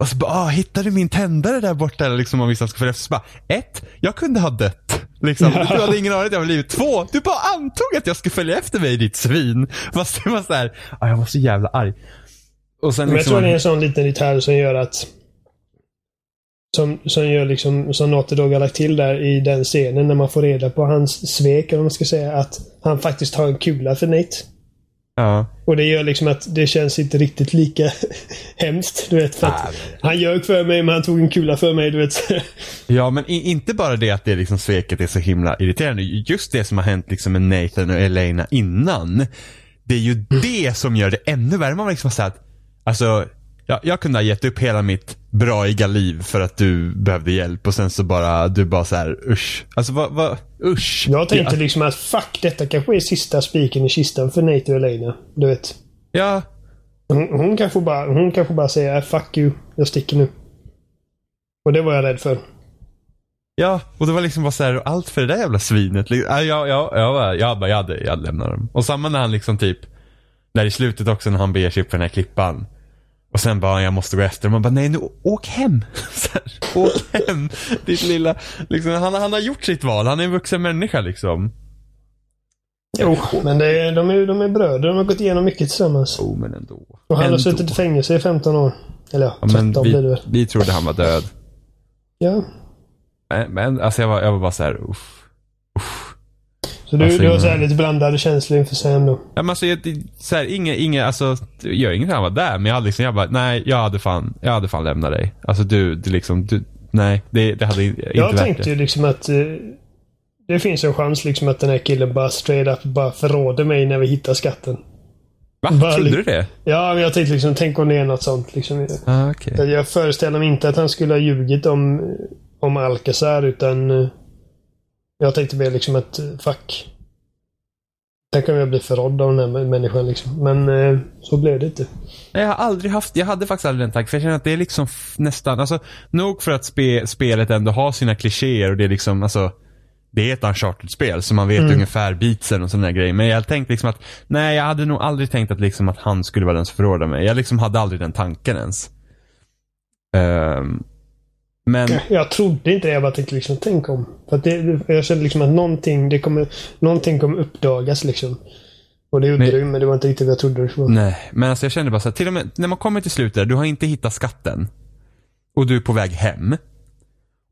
Och så bara, ah, hittade du min tändare där borta? Eller liksom om vissa ska följa efter. Så bara, ett, jag kunde ha dött. Liksom. Du hade ingen aning om jag var livet. Två, du bara antog att jag skulle följa efter mig ditt svin. Fast det var så här, ah, jag var så jävla arg. Och sen Men jag liksom, tror det är en sån liten detalj som gör att som, som gör liksom, som Naughty Dog har lagt till där i den scenen när man får reda på hans svek, eller man ska säga, att han faktiskt har en kula för Nate. Ja. Och det gör liksom att det känns inte riktigt lika hemskt. Du vet, för att Nej, han ljög för mig men han tog en kula för mig. Du vet. ja, men inte bara det att det liksom sveket är så himla irriterande. Just det som har hänt liksom med Nathan och Elena innan. Det är ju det som gör det ännu värre. Man liksom har sagt, alltså jag, jag kunde ha gett upp hela mitt braiga liv för att du behövde hjälp och sen så bara, du bara så här, usch. Alltså vad, vad, usch. Jag tänkte ja. liksom att fuck, detta kanske är sista spiken i kistan för Nate och Elena. Du vet. Ja. Hon, hon kanske bara, hon kanske bara säger fuck you, jag sticker nu. Och det var jag rädd för. Ja, och det var liksom bara så här, allt för det där jävla svinet. Ja, ja, ja, jag, jag, jag, hade, jag lämnade dem. Och samma när han liksom typ, där i slutet också när han beger sig upp för den här klippan. Och sen bara, jag måste gå efter. Man bara, nej nu åk hem. Här, åk hem. Ditt lilla, liksom, han, han har gjort sitt val. Han är en vuxen människa liksom. Jo, men det är, de, är, de är bröder. De har gått igenom mycket tillsammans. Jo, men ändå. Och han ändå. har suttit i fängelse i 15 år. Eller ja, 13 ja, blir det väl. Vi trodde han var död. Ja. Men, men alltså jag var, jag var bara så här, uff. Så du, alltså, du har så lite blandade känslor inför Sam då? Ja, men alltså, jag, så här, inga, inga, alltså, jag gör inget han var där, men jag hade liksom, jag bara, nej, jag hade fan, jag hade fan lämnat dig. Alltså du, du liksom, du, nej, det, det hade inte Jag tänkte ju liksom att eh, det finns en chans liksom att den här killen bara straight up bara förråder mig när vi hittar skatten. Va? Bara, Trodde du det? Ja, men jag tänkte liksom, tänk om det är något sånt. Liksom. Ah, okay. Jag föreställer mig inte att han skulle ha ljugit om, om Alcazar, utan eh, jag tänkte mer liksom att, eh, fuck. Tänk om jag blir förrådd av den här människan liksom. Men eh, så blev det inte. Jag har aldrig haft, jag hade faktiskt aldrig den tanken. För jag känner att det är liksom nästan, alltså nog för att spe, spelet ändå har sina klichéer och det är liksom, alltså det är ett uncharted-spel så man vet mm. ungefär beatsen och sådana grejer. Men jag tänkte liksom att, nej jag hade nog aldrig tänkt att liksom att han skulle vara den som förrådade mig. Jag liksom hade aldrig den tanken ens. Um, men... Jag trodde inte det. Jag bara tänkte liksom, tänk om. För det, jag kände liksom att någonting, det kommer, någonting kommer uppdagas liksom. Och det gjorde men, det men det var inte riktigt vad jag trodde det var. Nej, men alltså jag kände bara så här, till och med när man kommer till slutet, du har inte hittat skatten. Och du är på väg hem.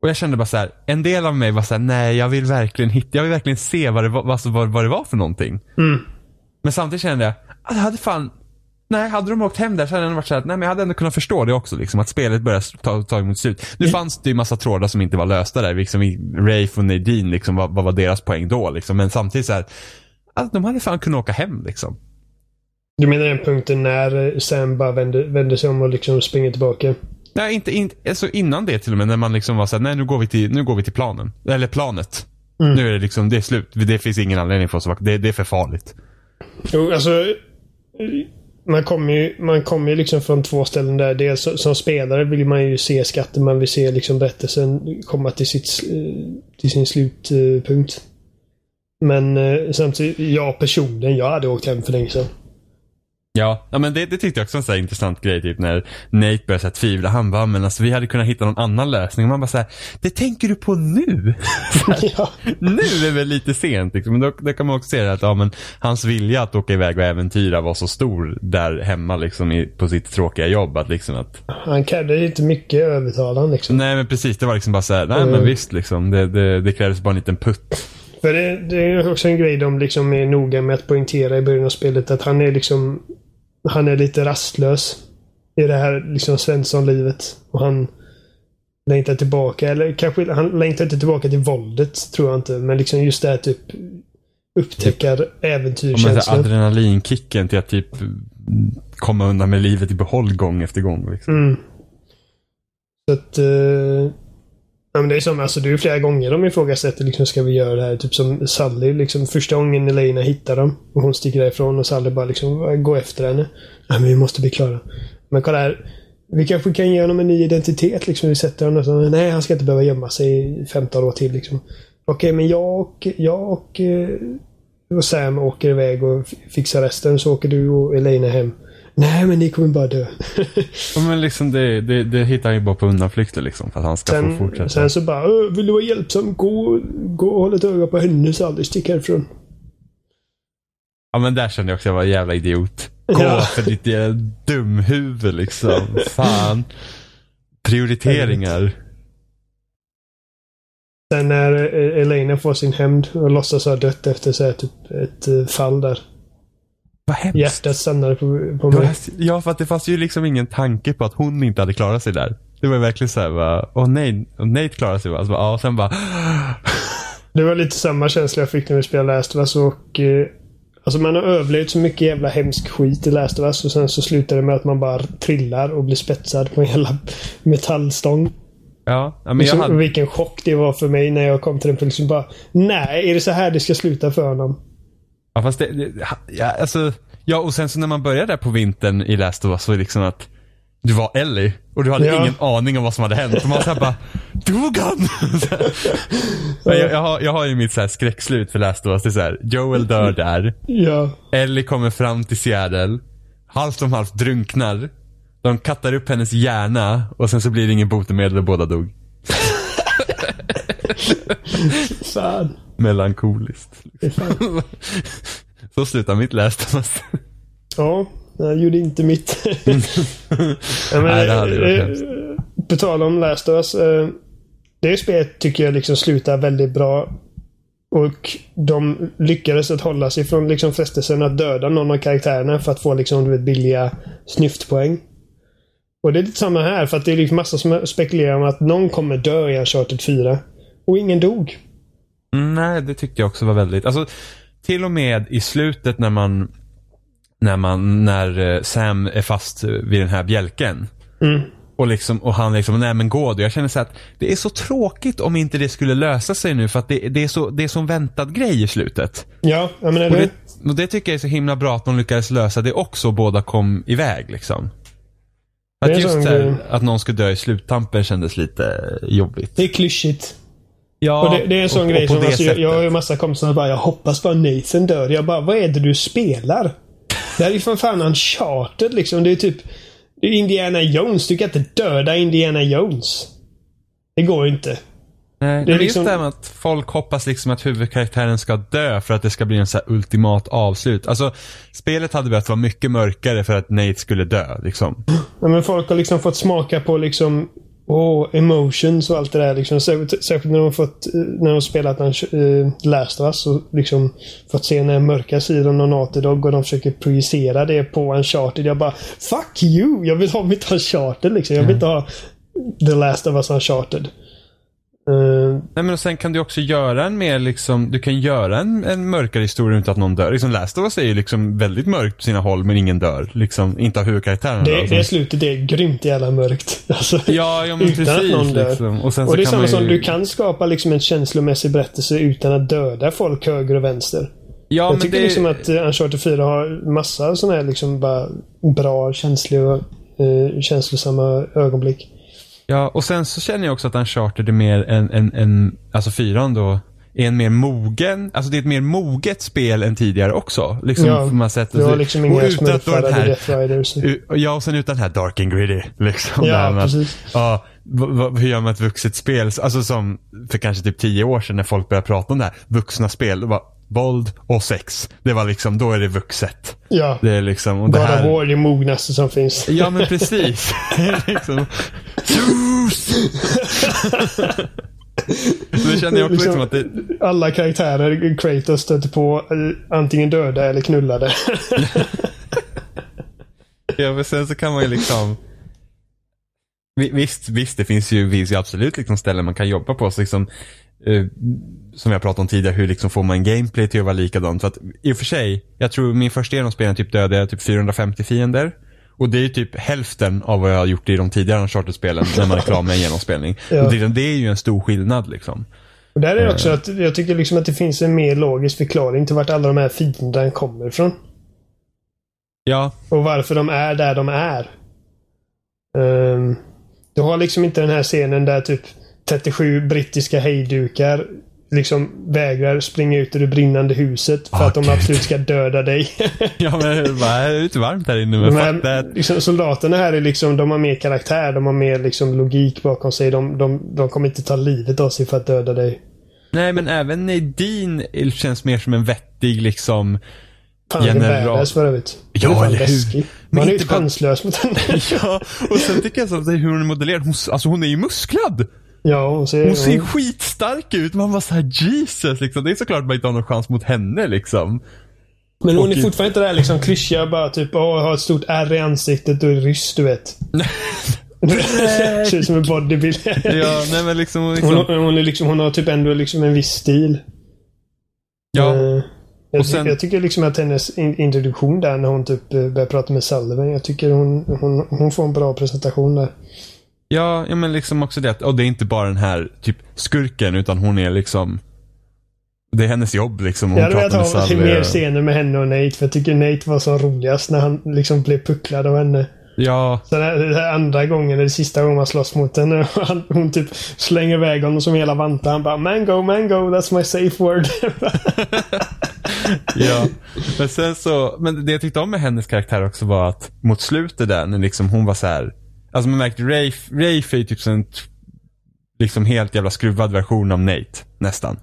Och jag kände bara så här, en del av mig var så här, nej jag vill verkligen hitta, jag vill verkligen se vad det var, alltså, vad, vad det var för någonting. Mm. Men samtidigt kände jag, att jag hade fan, Nej, hade de åkt hem där så hade det varit så att, nej men jag hade ändå kunnat förstå det också liksom. Att spelet började ta, ta emot slut. Nu mm. fanns det ju massa trådar som inte var lösta där. Liksom Rafe och Nadine liksom, vad, vad var deras poäng då liksom? Men samtidigt så här, att de hade fan kunnat åka hem liksom. Du menar den punkten när Sam bara vänder, vänder sig om och liksom springer tillbaka? Nej, inte, inte alltså innan det till och med. När man liksom var såhär, nej nu går vi till, nu går vi till planen. Eller planet. Mm. Nu är det liksom, det är slut. Det finns ingen anledning för oss att det, det är för farligt. Jo, alltså man kommer ju, man kommer ju liksom från två ställen där. Dels som spelare vill man ju se skatten. Man vill se liksom berättelsen komma till, sitt, eh, till sin slutpunkt. Men eh, samtidigt, jag personligen, jag hade åkt hem för länge sedan. Ja, ja men det, det tyckte jag också var en intressant grej typ när Nate började så tvivla. Han bara, men alltså vi hade kunnat hitta någon annan lösning. Och man bara såhär, det tänker du på nu? ja. Nu är väl lite sent liksom. Men då, då kan man också se att ja, men, hans vilja att åka iväg och äventyra var så stor där hemma liksom i, på sitt tråkiga jobb. Att, liksom, att... Han krävde inte mycket övertalan liksom. Nej men precis, det var liksom bara såhär, nej mm. men visst liksom. Det, det, det krävdes bara en liten putt. För det, det, är också en grej de liksom är noga med att poängtera i början av spelet. Att han är liksom han är lite rastlös i det här liksom Svensson-livet. Och han längtar tillbaka. Eller kanske han längtar inte tillbaka till våldet, tror jag inte. Men liksom just det här typ upptäckar typ, äventyrskänslan. Adrenalinkicken till att typ komma undan med livet i behåll gång efter gång. Liksom. Mm. Så att... Ja, men det är som, alltså det är flera gånger de ifrågasätter liksom, ska vi göra det här? Typ som Sally, liksom första gången Elena hittar dem och hon sticker därifrån och Sally bara liksom går efter henne. Ja, men vi måste bli klara. Men kolla här. Vi kanske kan ge honom en ny identitet liksom. Vi sätter honom så, Nej, han ska inte behöva gömma sig i 15 år till liksom. Okej, men jag och, jag och, eh, och Sam åker iväg och fixar resten. Så åker du och Elena hem. Nej, men ni kommer bara dö. Ja, men liksom det, det, det hittar han ju bara på undanflykter liksom. För att han ska få Sen, fortsätta. sen så bara, "Åh, vill du vara hjälpsam? Gå, gå och håll ett öga på henne så aldrig stick härifrån. Ja men där kände jag också att jag var en jävla idiot. Gå Ja. för ditt jävla dumhuvud liksom. Fan. Prioriteringar. Sen när eh, Elena får sin hämnd och låtsas ha dött efter så här, typ ett eh, fall där. Vad hemskt. Hjärtat stannade på, på mig. Ja, för att det fanns ju liksom ingen tanke på att hon inte hade klarat sig där. Det var verkligen såhär bara, åh nej, Nate klarade sig? Alltså, ja, och sen bara, Det var lite samma känsla jag fick när vi spelade Last of Us och... Eh, alltså man har överlevt så mycket jävla hemsk skit i Last of Us och sen så slutar det med att man bara trillar och blir spetsad på en jävla metallstång. ja, ja men jag Liksom, hade, Vilken chock det var för mig när jag kom till den punkten. Bara, Nej, är det så här det ska sluta för honom? Ja fast det, det ja, alltså, ja och sen så när man började där på vintern i Last of Us så var det liksom att du var Ellie och du hade Ja. ingen aning om vad som hade hänt. Och man såhär bara, dog han? Jag, jag, har, jag har ju mitt så här skräckslut för Last of Us. Det är så här, Joel dör där. Ja. Ellie kommer fram till Seattle. Halvt om halvt drunknar. De kattar upp hennes hjärna och sen så blir det ingen botemedel och båda dog. Fan. Melankoliskt. Det fan. Så slutar mitt Us. Ja, jag gjorde inte mitt. ja, men, Nej, det hade varit eh, hemskt. På tal om Last of Us. Det spelet tycker jag liksom slutar väldigt bra. Och de lyckades att hålla sig från liksom frestelsen att döda någon av karaktärerna för att få liksom, du vet, billiga snyftpoäng. Och det är lite samma här för att det är liksom massa som spekulerar om att någon kommer dö i Uncharted 4. Och ingen dog. Nej, det tyckte jag också var väldigt, alltså till och med i slutet när man, när man, när eh, Sam är fast vid den här bjälken. Mm. Och, liksom, och han liksom, nej men gå då. Jag känner så att det är så tråkigt om inte det skulle lösa sig nu för att det, det är så, det är en väntad grej i slutet. Ja, jag menar Och det. och det tycker jag är så himla bra att de lyckades lösa det också och båda kom iväg liksom. Att just här, att någon skulle dö i sluttampen kändes lite jobbigt. Det är klyschigt. Ja, Och det, det är en sån och- grej och som alltså, jag, jag har ju massa kompisar som bara jag hoppas bara Nathan dör. Jag bara, vad är det du spelar? Det här är ju för fan Uncharted liksom. Det är typ det är Indiana Jones. Du kan inte döda Indiana Jones. Det går ju inte. Nej, Det är det är liksom- just det här med att folk hoppas liksom att huvudkaraktären ska dö för att det ska bli en så här ultimat avslut. Alltså, spelet hade behövt vara mycket mörkare för att Nate skulle dö liksom. Ja, men folk har liksom fått smaka på liksom Åh, emotions och allt det där. Liksom. Särskilt, när de har fått, eh, när de har spelat uh, Last of Us och liksom fått se den mörka sidan av Naughty Dog och de försöker projicera det på Uncharted. Jag bara Fuck you! Jag vill ha mitt Uncharted liksom. Jag vill inte ha The Last of Us Uncharted. Eh, Nej men och sen kan du också göra en mer liksom, du kan göra en, en mörkare historia utan att någon dör. Liksom Last of Us är ju liksom väldigt mörkt på sina håll men ingen dör. Liksom, inte av huvudkaraktären. det, då, det slutet är grymt jävla mörkt. Alltså, Ja, ja men utan precis. att någon dör. Liksom. Och, sen och det är samma man som ju... du kan skapa liksom en känslomässig berättelse utan att döda folk höger och vänster. Ja, jag men tycker det... liksom att uh, Uncharted 4 har massa sådana här liksom bara bra, känsliga, uh, känslosamma ögonblick. Ja, och sen så känner jag också att Uncharted är mer en, en, en alltså fyran då, är en mer mogen, alltså det är ett mer moget spel än tidigare också. Liksom Ja, man sätt. Du har liksom inga Death Riders. u- Ja, och sen utan den här dark and gritty. Liksom, Ja, det att- precis. Ja, hur gör man ett vuxet spel? Alltså som för kanske typ tio år sedan när folk började prata om det här. Vuxna spel. Det var våld och sex. Det var liksom, då är det vuxet. Ja. Det är liksom, och det här... War är det mognaste som finns. Ja men precis. Liksom... Det känner jag också liksom att det... Alla karaktärer Kratos stöter på eh, antingen döda eller knullade. Ja men sen så kan man ju liksom... Vi- Visst, visst det finns ju, finns ju absolut liksom ställen man kan jobba på. Så liksom, eh, som jag pratade om tidigare, hur liksom får man gameplay till att vara likadant. För att i och för sig, jag tror min första genomspelning typ dödade jag typ 450 fiender. Och det är ju typ hälften av vad jag har gjort i de tidigare Uncharted-spelen när man är klar med en genomspelning. Ja. Och det, det är ju en stor skillnad liksom. Och där är Eh. det också att jag tycker liksom att det finns en mer logisk förklaring till vart alla de här fienderna kommer ifrån. Ja, Och varför de är där de är. Um, du har liksom inte den här scenen där typ 37 brittiska hejdukar liksom vägrar springa ut ur det brinnande huset för Ah, att de gud. absolut ska döda dig. Ja men det är lite varmt här inne men fuck that. liksom, soldaterna här är liksom, de har mer karaktär, de har mer liksom logik bakom sig. De, de, de kommer inte ta livet av sig för att döda dig. Nej men även Nadine känns mer som en vettig liksom Fan, General. badass för övrigt. Ja, fan eller hur? Man är ju chanslös mot henne. Ja, och sen tycker jag så hur hon är modellerad. Hon, alltså hon är ju musklad. Ja, hon ser... Hon ser skitstark ut. Man var så här Jesus liksom. Det är såklart man inte har någon chans mot henne liksom. Men hon Och- är fortfarande inte där liksom klyschiga bara typ åh, har ett stort ärr i ansiktet och är ryss, du vet. Ser ut som en bodybuilder. Ja, nej men liksom. Hon, liksom hon, är liksom, hon har typ ändå liksom en viss stil. ja, Eh, jag, sen- jag tycker liksom att hennes in, introduktion där när hon typ eh, börjar prata med Sullivan. Jag tycker hon, hon, hon får en bra presentation där. Ja, ja, men liksom också det att, och det är inte bara den här typ skurken utan hon är liksom det är hennes jobb liksom. Hon Jag hade velat ha mer scener med henne och Nate. För jag tycker Nate var som roligast när han liksom blev pucklad av henne. Ja, Sen den här andra gången, eller sista gången man slåss mot henne. Han, hon typ slänger iväg honom som hela vantar. Han bara Mango, mango, that's my safe word. ja. Men sen så, men det jag tyckte om med hennes karaktär också var att mot slutet där när liksom hon var så här. Alltså man märkte Rafe, Rafe är ju typ en liksom helt jävla skruvad version av Nate. Nästan.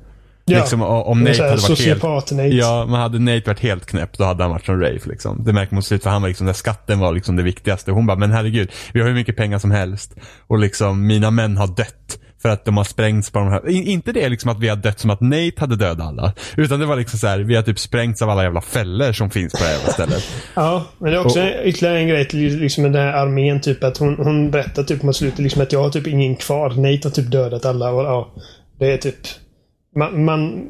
Ja. Liksom om Nate hade varit helt Sociopat-Nate. Ja, men hade Nate varit helt knäpp då hade han varit som Rafe liksom. Det märker man mot slutet för han var liksom, där skatten var liksom det viktigaste. Hon bara, men herregud, vi har hur mycket pengar som helst. Och liksom, mina män har dött. För att de har sprängts på de här. In, inte det liksom att vi har dött som att Nate hade dödat alla. Utan det var liksom så här, vi har typ sprängts av alla jävla fällor som finns på det här jävla stället. Ja, men det är också ytterligare en grej till liksom den här armén. Typ att hon, hon berättar typ mot slutet liksom att jag har typ ingen kvar. Nate har typ dödat alla. Och, ja, det är typ... Man, man,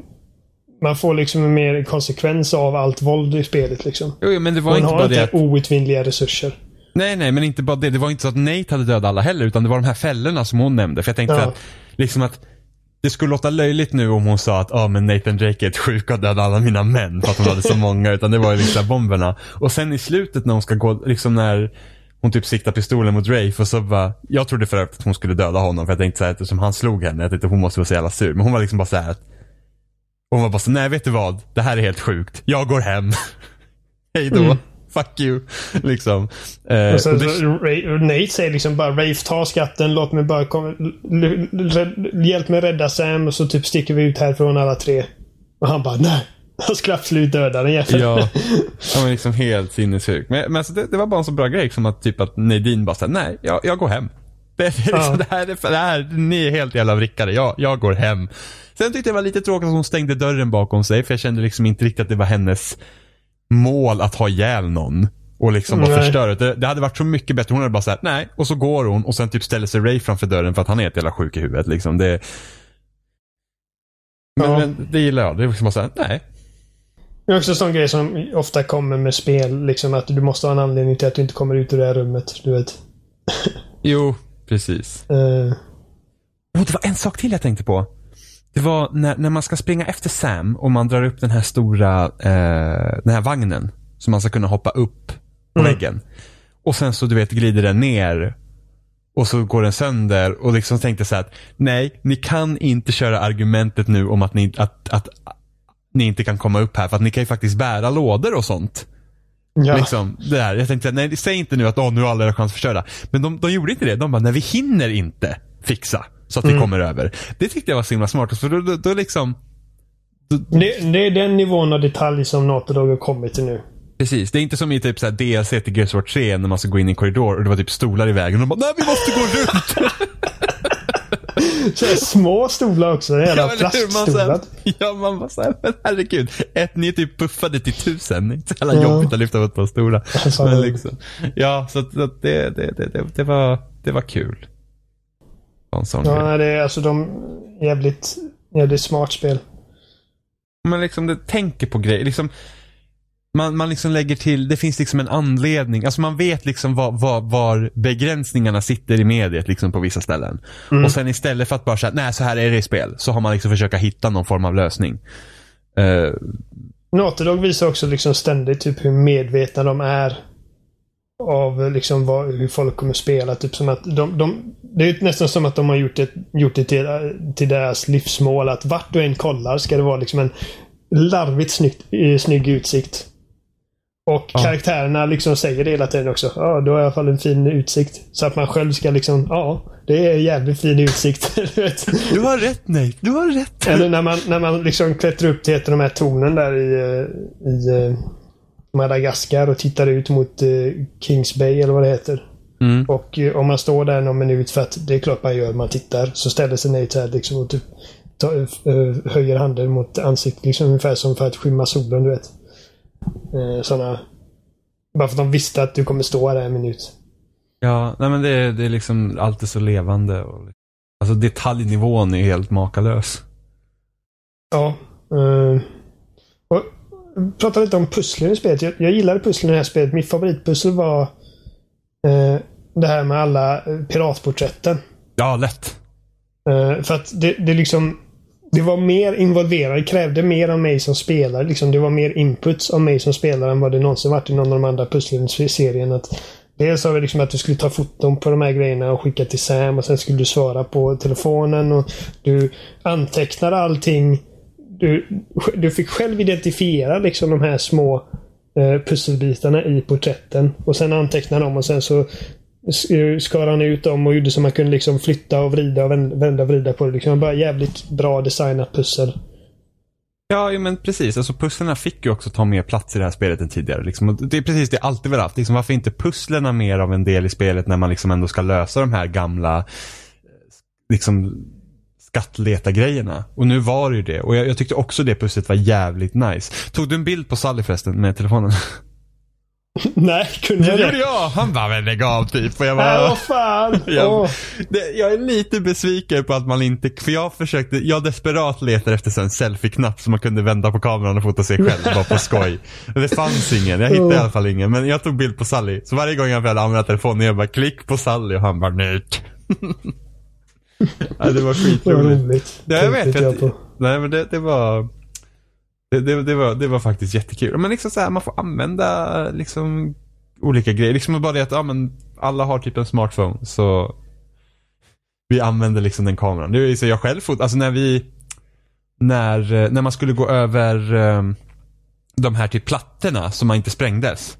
man får liksom en mer konsekvens av allt våld i spelet liksom. Jo, men det var Hon inte har bara inte det att, outvinliga resurser. Nej, nej, men inte bara det. Det var inte så att Nate hade dödat alla heller. Utan det var de här fällorna som hon nämnde. För jag tänkte Ja. att, liksom att det skulle låta löjligt nu om hon sa att ah, men Nathan Drake är ett sjuk och dödade alla mina män för att hon hade så många. Utan det var ju liksom bomberna. Och sen i slutet när hon ska gå, liksom när hon typ siktar pistolen mot Rafe och så bara, jag trodde för att hon skulle döda honom för jag tänkte såhär eftersom han slog henne, jag tänkte hon måste vara så jävla sur. Men hon var liksom bara så här att, hon var bara så nej vet du vad, det här är helt sjukt. Jag går hem. Hej då. Mm. Fuck you. Liksom. Eh, Och sen och det- Nate säger liksom bara Rafe ta skatten, låt mig bara komma, hjälp mig rädda Sam och så typ sticker vi ut härifrån alla tre. Och han bara nej. Han skulle absolut döda den jäveln. Ja, han var liksom helt sinnessjuk. Men, men alltså det, det var bara en så bra grej som att typ att Nadine bara sa nej, jag, jag går hem. Det, det, liksom, Ja. det, här är, det här, ni är helt jävla vrickade, jag, jag går hem. Sen tyckte jag det var lite tråkigt att hon stängde dörren bakom sig, för jag kände liksom inte riktigt att det var hennes mål att ha ihjäl någon. Och liksom bara förstöra. Det, det hade varit så mycket bättre. Hon hade bara sagt nej. Och så går hon och sen typ ställer sig Ray framför dörren för att han är ett jävla sjuk i huvudet. Liksom. Det, men, Ja. men det gillar jag. Det är liksom bara såhär, nej. Det är också en sån grej som ofta kommer med spel. Liksom att du måste ha en anledning till att du inte kommer ut ur det här rummet. Du vet. Jo, precis. Eh, Oh, det var en sak till jag tänkte på. Det var när, när man ska springa efter Sam och man drar upp den här stora eh, den här vagnen. Så man ska kunna hoppa upp på Mm. väggen. Och sen så du vet glider den ner. Och så går den sönder och liksom tänkte så här att nej, ni kan inte köra argumentet nu om att ni, att, att, ni inte kan komma upp här för att ni kan ju faktiskt bära lådor och sånt. ja. Liksom, det där. Jag tänkte, nej säg inte nu att åh, nu har alla chans att förstöra. Men de, de gjorde inte det. De bara, nej vi hinner inte fixa så att vi Mm. kommer över. Det tyckte jag var så himla smart. För då, då, då liksom, det, det är den nivån av detalj som Naughty Dog har kommit till nu. precis. Det är inte som i typ så här DLC till Gears of War 3 när man ska gå in i en korridor och det var typ stolar i vägen. Och de bara, nej vi måste gå runt. Så små stolar också. Jävla Ja, plaststolar. ja, man bara såhär, men herregud. Ett, ni är typ puffade till tusen. Det är inte så jävla Ja. jobbigt att lyfta upp par stolar. Alltså, Men liksom, ja, så, att, så det, det, det, det, var, det var kul. En sån grej. Ja, det är alltså de jävligt, jävligt smart spel. Man liksom det tänker på grejer. Liksom, man, man liksom lägger till, det finns liksom en anledning. Alltså man vet liksom var, var, var begränsningarna sitter i mediet liksom på vissa ställen. Mm. Och sen istället för att bara säga nej så här är det i spel. Så har man liksom försökt hitta någon form av lösning. Eh, Naughty Dog visar också liksom ständigt typ hur medvetna de är av liksom vad, hur folk kommer spela. Typ som att de, de, det är nästan som att de har gjort det, gjort det till, till deras livsmål. Att vart du än kollar ska det vara liksom en larvigt snyggt, eh, snygg utsikt. Och Ja. karaktärerna liksom säger det hela tiden också. Ja, du har i alla fall en fin utsikt. Så att man själv ska liksom, ja, det är jävligt fin utsikt. du har rätt Nate, du har rätt. Eller när man, när man liksom klättrar upp till ett av de här tornen där i, eh, i eh, Madagaskar och tittar ut mot eh, Kings Bay eller vad det heter. Mm. Och om man står där någon minut för att det är klart man gör, man tittar. Så ställer sig Nate här liksom och typ ta, höjer handen mot ansiktet. Liksom ungefär som för att skymma solen, du vet. Eh, såna, bara för att de visste att du kommer stå här en minut. Ja, nej men det, är- det är liksom alltid så levande. Och, alltså detaljnivån är helt makalös. Ja. Eh, och prata lite om pusslen i spelet. Jag, jag gillade pusslen i det här spelet. Mitt favoritpussel var eh, det här med alla piratporträtten. Ja, lätt. Eh, för att det, det liksom det var mer involverad, krävde mer av mig som spelare. Liksom, det var mer inputs av mig som spelare än vad det någonsin varit i någon av de andra pusslen i serien. Att dels har vi liksom att du skulle ta foton på de här grejerna och skicka till Sam och sen skulle du svara på telefonen och du antecknade allting. Du, du fick själv identifiera liksom de här små eh, pusselbitarna i porträtten och sen anteckna dem och sen så skar han ut dem och gjorde så man kunde liksom flytta och vrida och vända och vrida på det. Liksom bara jävligt bra designat pussel. Ja, men precis. Alltså pusslerna fick ju också ta mer plats i det här spelet än tidigare. Liksom. Och Det är precis det jag alltid velat haft. Liksom, varför inte pusslerna mer av en del i spelet när man liksom ändå ska lösa de här gamla eh, liksom, skattleta-grejerna. Och nu var det ju det. Och jag, jag tyckte också det pusslet var jävligt nice. Tog du en bild på Sally förresten med telefonen? Nej, kunde Ja, jag det gjorde det? jag. Han bara, men lägg av typ. Och jag bara, vad fan! jag, Åh. det, jag är lite besviken på att man inte, för jag försökte, jag desperat letade efter en selfie-knapp som man kunde vända på kameran och fota sig själv bara på skoj. Men det fanns ingen, jag hittade i alla fall ingen. Men jag tog bild på Sally. Så varje gång jag väl använda telefonen, jag bara klick på Sally och han bara nöjt. ja, det var skitroligt. roligt. Ja, jag vet. Jag, nej men det, det var det, det, det, var, det var faktiskt jättekul. Men liksom så här, man får använda liksom olika grejer. Liksom bara det att ja, men alla har typ en smartphone. Så vi använder liksom den kameran. Nu är så jag själv fot, alltså när vi när, eh, när man skulle gå över eh, de här typ plattorna som man inte sprängdes.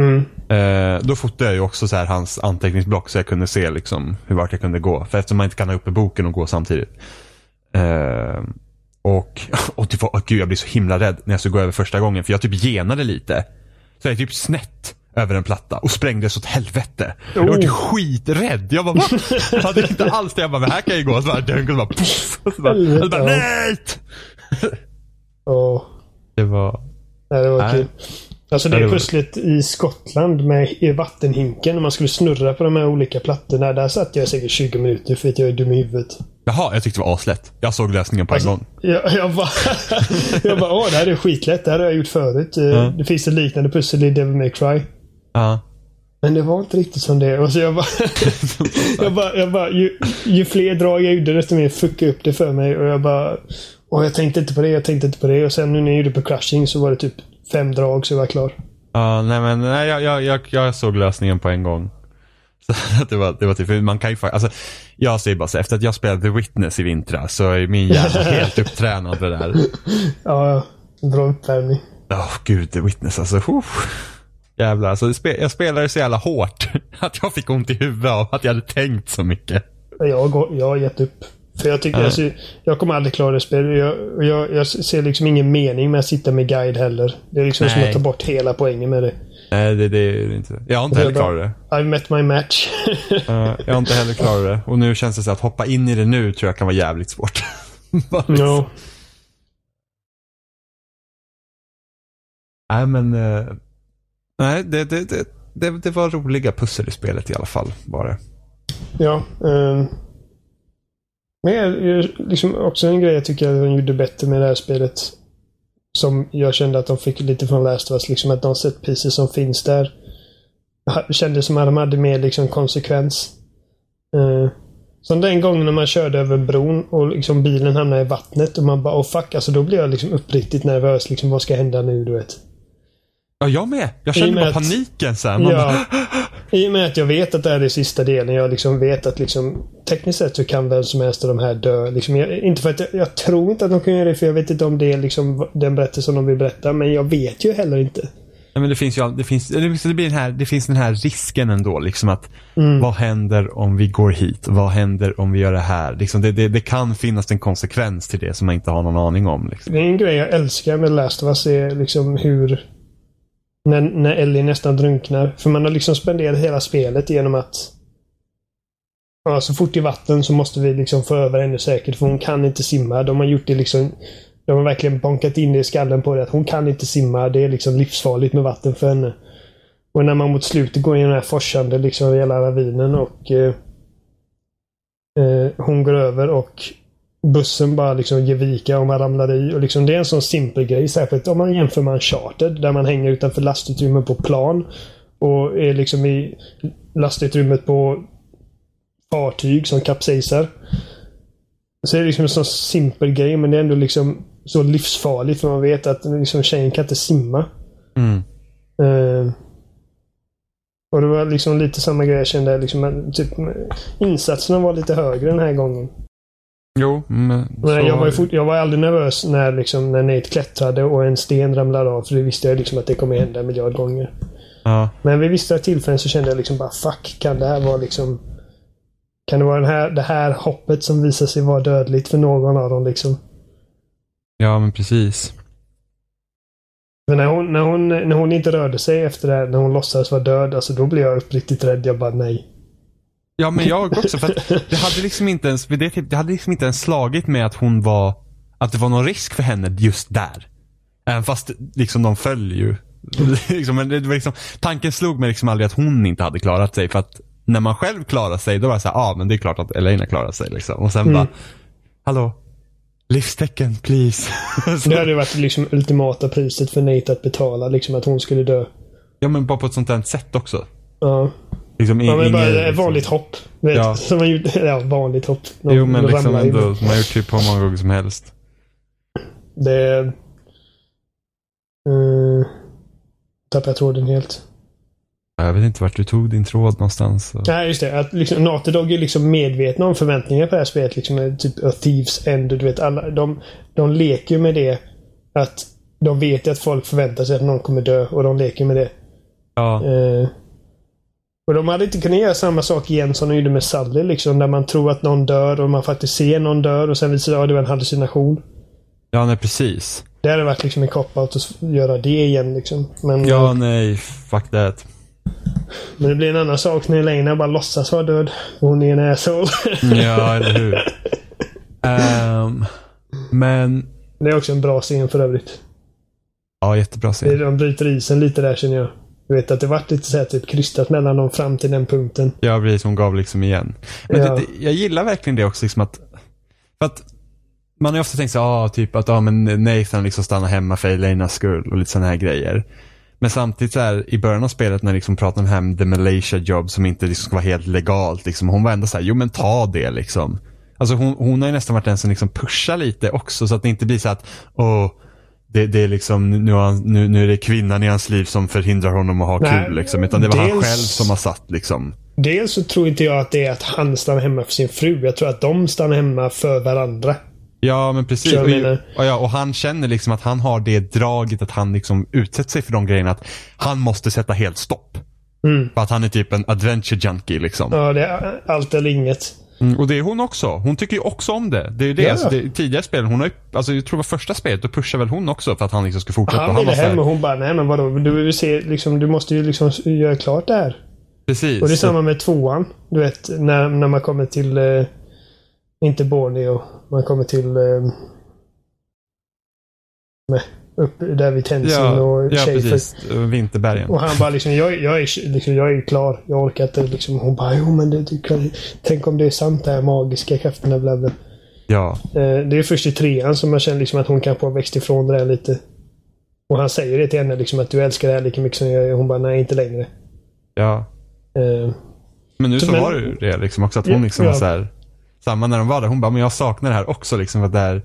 Mm. Eh, då fotade jag ju också så här hans anteckningsblock så jag kunde se liksom hur vart jag kunde gå. För eftersom man inte kan ha uppe boken och gå samtidigt. Eh, och, och var, åh gud jag blev så himla rädd när jag skulle gå över första gången för jag typ genade lite. Så jag är typ snett över en platta och sprängdes åt helvete. Jag var typ Oh. skiträdd. Jag bara, va? Jag hade inte alls det. Jag bara, men här kan jag ju gå. Och så bara, dunk, och så bara, puff. Och så bara, och så bara nej! Åh. Det var, Nej, det var Nej. kul. Alltså det var- pusslet i Skottland med i vattenhinken. När man skulle snurra på de här olika plattorna. Där satt jag säkert 20 minuter för att jag är dum i huvudet. Jaha, jag tyckte det var aslätt. Jag såg lösningen på en Alltså, gång. Jag, jag bara, jag bara åh det här är skitlätt. Det här har jag gjort förut. Eh, Det finns ett liknande pussel i Devil May Cry. Ja. Men det var inte riktigt som det. Och så jag bara, jag bara, jag bara ju, ju fler drag jag gjorde desto mer fuckade upp det för mig. Och jag bara, och jag tänkte inte på det, jag tänkte inte på det. Och sen nu när jag gjorde på Crushing så var det typ fem drag så jag var klar. Ja, nej men nej, jag, jag, jag, jag såg lösningen på en gång. Så det var, det var typ, man kan ju alltså, jag säger bara så efter att jag spelade The Witness i vintras så är min hjärna helt upptränad det där. Ja, bra uppvärmning. Åh gud, The Witness alltså. uff. Jävlar, alltså, jag spelade så jävla hårt att jag fick ont i huvudet av att jag hade tänkt så mycket. Jag, går, jag har gett upp. För jag tycker, Ja. alltså, jag kommer aldrig klara det spelet. Jag, jag, jag ser liksom ingen mening med att sitta med guide heller. Det är liksom som Nej. att ta bort hela poängen med det. Nej, det, det är inte. Jag har inte heller klarat det. I've met my match. Eh, jag har inte heller klarat det. Och nu känns det så att hoppa in i det nu tror jag kan vara jävligt svårt. Ja. Nej men, eh, nej det, det, det, det, det var roliga pussel i spelet i alla fall. Var det. Ja. ehm. men liksom också en grej jag tycker att de gjorde bättre med det här spelet. Som jag kände att de fick lite från Last of Us. Liksom att de set pieces som finns där. Kändes som att de hade mer liksom konsekvens. Uh, som den gången när man körde över bron och liksom bilen hamnade i vattnet och man bara oh fuck. Alltså då blev jag liksom uppriktigt nervös. Liksom vad ska hända nu du vet. Ja, jag med. Jag kände bara paniken så här. Man Ja. bara, I och med att jag vet att det här är sista delen. Jag liksom vet att liksom tekniskt sett så kan vem som helst av de här dö. Liksom, jag, inte för att jag, jag, tror inte att de kan göra det för jag vet inte om det är liksom den berättelsen de vill berätta. Men jag vet ju heller inte. Ja, men det finns ju det finns, det, blir den här, det finns den här risken ändå. Liksom att mm. Vad händer om vi går hit? Vad händer om vi gör det här? Liksom det, det, det, kan finnas en konsekvens till det som man inte har någon aning om. Liksom. Det är en grej jag älskar med Last of Us. Är liksom hur när, när Ellie nästan drunknar. För man har liksom spenderat hela spelet genom att Ja, så fort i vatten så måste vi liksom få över henne säkert för hon kan inte simma. De har gjort det liksom De har verkligen bonkat in det i skallen på det att hon kan inte simma. Det är liksom livsfarligt med vatten för henne. Och när man mot slutet går in i den här forsande liksom hela ravinen och eh, eh, Hon går över och bussen bara liksom ger vika och man ramlar i. Och liksom det är en sån simpel grej. Särskilt om man jämför med en charter där man hänger utanför lastutrymmet på plan. Och är liksom i lastutrymmet på fartyg som kapsejsar. Så det är liksom en sån simpel grej men det är ändå liksom så livsfarligt för man vet att liksom tjejen kan inte simma. Mm. Uh, och det var liksom lite samma grej jag kände. Liksom, typ, insatserna var lite högre den här gången. Jo, men... Så... Jag, var fort, jag var aldrig nervös när, liksom, när Nate klättrade och en sten ramlade av. För det visste jag liksom att det kommer hända en miljard gånger. Ja. Men vid vissa tillfällen så kände jag liksom bara fuck, kan det här vara liksom... Kan det vara den här, det här hoppet som visar sig vara dödligt för någon av dem liksom? Ja, men precis. Men när hon, när hon, när hon inte rörde sig efter det här, när hon låtsades vara död, alltså då blev jag uppriktigt rädd. Jag bara nej. Ja, men jag också. För att det hade liksom inte ens, det, det hade liksom inte ens slagit med att hon var, att det var någon risk för henne just där. Även fast liksom de föll ju. liksom, men det var liksom, tanken slog mig liksom aldrig att hon inte hade klarat sig. För att när man själv klarar sig, då var det så ja ah, men det är klart att Elena klarar sig. Liksom. Och sen mm. bara, hallå, livstecken please. det hade varit liksom ultimata priset för Nate att betala, liksom att hon skulle dö. Ja men bara på ett sånt här sätt också. Ja. Liksom ja, men bara liksom... vanligt hopp. Vet, ja. Som man gjort, ja, vanligt hopp. Jo, men liksom ändå, som man gjort typ hur många gånger som helst. Det... Uh, tappade jag tråden helt. Jag vet inte vart du tog din tråd någonstans. Så. Nej, just det. Att liksom, Naughty Dog är liksom medvetna om förväntningar på det här spelet. Liksom, typ A Thieves End. Du vet, alla, de, de leker med det. Att de vet att folk förväntar sig att någon kommer dö och de leker med det. Ja. Uh, och de hade inte kunnat göra samma sak igen som de gjorde med Sally. Liksom, där man tror att någon dör och man faktiskt ser någon dör och sen visar det att det var en hallucination. Ja, nej precis. Det hade varit liksom en cop-out att göra det igen. Liksom. Men, ja, nej. Fuck that. Men det blir en annan sak när Elena bara låtsas vara död. Och hon är en asshole. ja, eller hur. Um, men... Det är också en bra scen för övrigt. Ja, jättebra scen. De bryter isen lite där känner jag. Du vet att det vart lite så här typ krystat mellan dem fram till den punkten. Ja, precis. Hon gav liksom igen. Men ja. det, det, jag gillar verkligen det också. Liksom att, för att man har ju ofta tänkt så ah, typ att ah, men Nathan liksom stannar hemma för Elenas skull och lite sådana här grejer. Men samtidigt så här, i början av spelet när liksom pratar om med the Malaysia job som inte liksom ska vara helt legalt. Liksom, hon var ändå så här, jo men ta det liksom. Alltså hon, hon har ju nästan varit den som liksom pushar lite också så att det inte blir så att, åh, det, det, är liksom, nu, nu, nu är det kvinnan i hans liv som förhindrar honom att ha Nej, kul. Liksom, utan det var dels, han själv som har satt liksom. Dels så tror inte jag att det är att han stannar hemma för sin fru. Jag tror att de stannar hemma för varandra. Ja, men precis. Och, och, ja, och han känner liksom att han har det draget att han liksom utsätter sig för de grejerna. Att han måste sätta helt stopp. Mm. För att han är typ en adventure junkie liksom. Ja, det är allt eller inget. Mm, och det är hon också. Hon tycker ju också om det. Det är ju det. Ja. Alltså, det tidigare spel, hon har alltså jag tror det var första spelet, då pushade väl hon också för att han liksom skulle fortsätta. Han ville hem och hon bara, nej men vadå, du, vill se, liksom, du måste ju liksom göra klart det här. Precis. Och det är samma med tvåan. Du vet, när, när man kommer till, eh, inte Borneo, man kommer till eh, med, upp där vid Tenzin ja, och Ja, precis. Vinterbergen. Och han bara liksom, jag, jag, är, liksom, jag är klar. Jag orkar inte. Liksom, hon bara, jo men det, det, tänk om det är sant det här magiska krafterna. Bla, bla. Ja. Eh, det är först i trean som man känner liksom att hon kan få växt ifrån det där lite. Och han säger det till henne liksom att du älskar det här lika mycket som jag gör. Hon bara, nej inte längre. Ja. Eh, men nu så, så men, var det ju det liksom också. Att hon liksom ja. var så här, Samma när de var där. Hon bara, men jag saknar det här också liksom. För det här,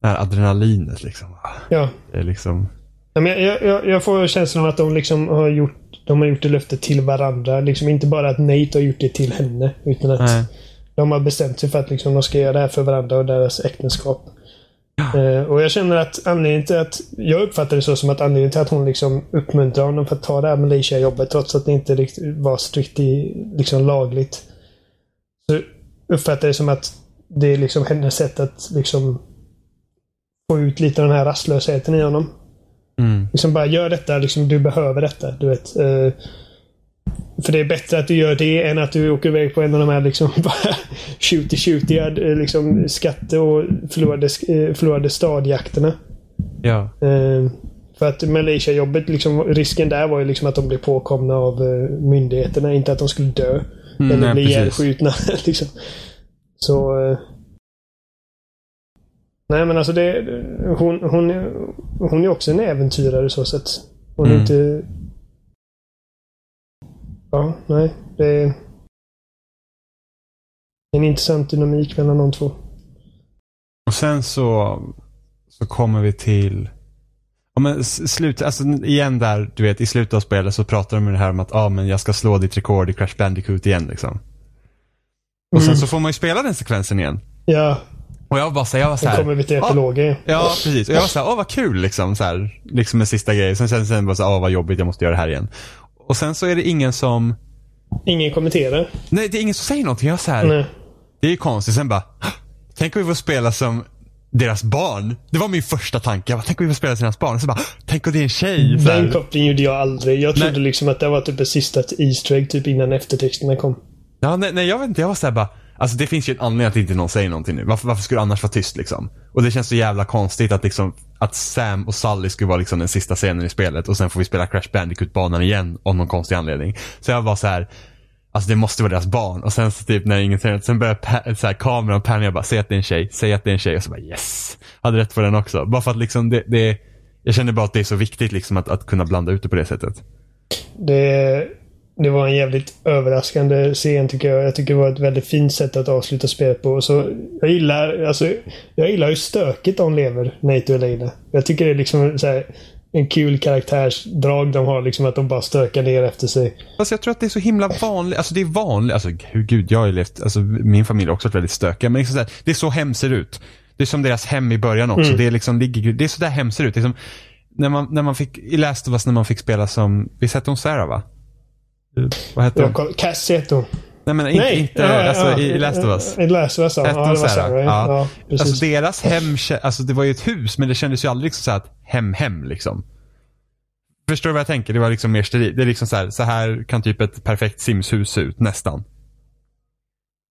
det här adrenalinet liksom. Ja. Det är liksom... Ja, men jag, jag, jag får känslan av att de liksom har gjort de har gjort det löftet till varandra. Liksom inte bara att Nate har gjort det till henne. Utan att Nej. de har bestämt sig för att liksom, de ska göra det här för varandra och deras äktenskap. Eh, och jag känner att anledningen till att... Jag uppfattar det så som att anledningen till att hon liksom uppmuntrar honom för att ta det här Malaysia-jobbet trots att det inte var strikt i, liksom lagligt. Så uppfattar jag det som att det är liksom hennes sätt att liksom få ut lite av den här rastlösheten i honom. Mm. Liksom bara gör detta, liksom, du behöver detta. Du vet. Eh, för det är bättre att du gör det än att du åker iväg på en av de här liksom bara shooty-shooty eh, liksom skatte och förlorade, eh, förlorade stadjakterna. Ja. Eh, för att Malaysia-jobbet, liksom, risken där var ju liksom att de blev påkomna av eh, myndigheterna. Inte att de skulle dö. Mm, eller nej, bli ihjälskjutna. liksom. Så... Eh, nej men alltså det... Hon, hon, hon är också en äventyrare så sätt. Hon är Mm. inte... Ja, nej. Det är en intressant dynamik mellan de två. Och sen så, så kommer vi till Ja, men slut, alltså igen där, du vet i slutet av spelet så pratar de med det här om att ah, men jag ska slå ditt rekord i Crash Bandicoot igen liksom. Och sen Mm. så får man ju spela den sekvensen igen. Ja, Och jag var bara så, jag var så här, kommer vi till "Ah, epilogen. Ja, precis. Och jag var såhär, åh vad kul liksom. Så här, liksom en sista grej. Sen, sen, sen var så här, åh vad jobbigt, jag måste göra det här igen. Och sen så är det ingen som, Ingen kommenterar. nej det är ingen som säger någonting. Jag så här, Nej. det är ju konstigt. Sen bara, tänk om vi får spela som deras barn. Det var min första tanke. Jag bara, tänk om vi får spela som deras barn. Så bara, tänk om det är en tjej. Så här. Den kopplingen gjorde jag aldrig. Jag trodde Nej. liksom att det var typ ett sista Easter egg typ innan eftertexterna kom. Ja, nej, nej, jag vet inte. Jag var såhär bara, alltså det finns ju en anledning att inte någon säger någonting nu. Varför, varför skulle det annars vara tyst liksom? Och det känns så jävla konstigt att liksom, att Sam och Sally skulle vara liksom den sista scenen i spelet och sen får vi spela Crash Bandicoot-banan igen av någon konstig anledning. Så jag var så här. Alltså det måste vara deras barn. Och sen så typ när ingen säger något, sen börjar pa- så här, kameran panna jag bara, säg att det är en tjej, säg att det är en tjej. Och så bara yes. Hade rätt på den också. Bara för att liksom det, det jag känner bara att det är så viktigt liksom att, att kunna blanda ut det på det sättet. Det, det var en jävligt överraskande scen tycker jag. Jag tycker det var ett väldigt fint sätt att avsluta spelet på. Så jag gillar, alltså, jag gillar hur stökigt de lever, Nate och Elena. Jag tycker det är liksom så här, en kul karaktärsdrag de har. Liksom att de bara stökar ner efter sig. Fast jag tror att det är så himla vanligt, alltså det är vanligt, alltså gud, jag har ju levt, alltså min familj har också varit väldigt stökiga, men liksom så här, det är så hem ser ut. Det är som deras hem i början också, Mm. det är liksom, det är så där hem ser ut. Det är som, när man, när man fick, i Last of Us när man fick spela som, visst hette hon Sarah va? Vad hette Jag hon? Cassie heter hon. Nej men inte, inte ja, alltså ja, i Last of Us. I Last of Us, ja. Hette ja hon det var Sarah? Ja, ja. Alltså deras hem, alltså det var ju ett hus men det kändes ju aldrig liksom så här att hem, hem liksom. Förstår du vad jag tänker? Det var liksom mer sterilt. Det är liksom så här, så här kan typ ett perfekt Sims-hus se ut, nästan.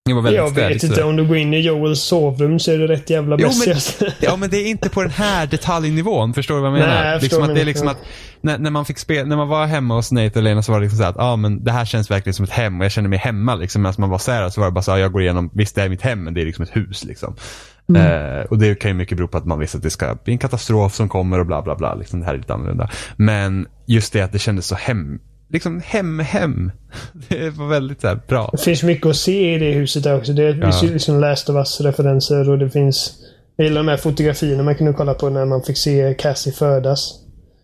Det var väldigt jag vet inte, om du går in i Joels sovrum så är det rätt jävla alltså. Ja men det är inte på den här detaljnivån, förstår du vad jag menar? Nej, jag liksom att det är liksom att när, när man fick spela, när man var hemma hos Nate och Lena så var det liksom så att, ja men det här känns verkligen som ett hem och jag känner mig hemma liksom. Medan man var Sarah så var det bara så här, jag går igenom, visst det är mitt hem men det är liksom ett hus liksom. Eh, och det kan ju mycket bero på att man visste att det ska bli en katastrof som kommer och bla bla bla. Liksom, det här är lite annorlunda. Men just det att det kändes så hem, liksom hem, hem. Det var väldigt så här, bra. Det finns mycket att se i det huset också. Det finns ju liksom Last of Us-referenser och det finns... Jag gillar de här fotografierna man kunde kolla på när man fick se Cassie födas.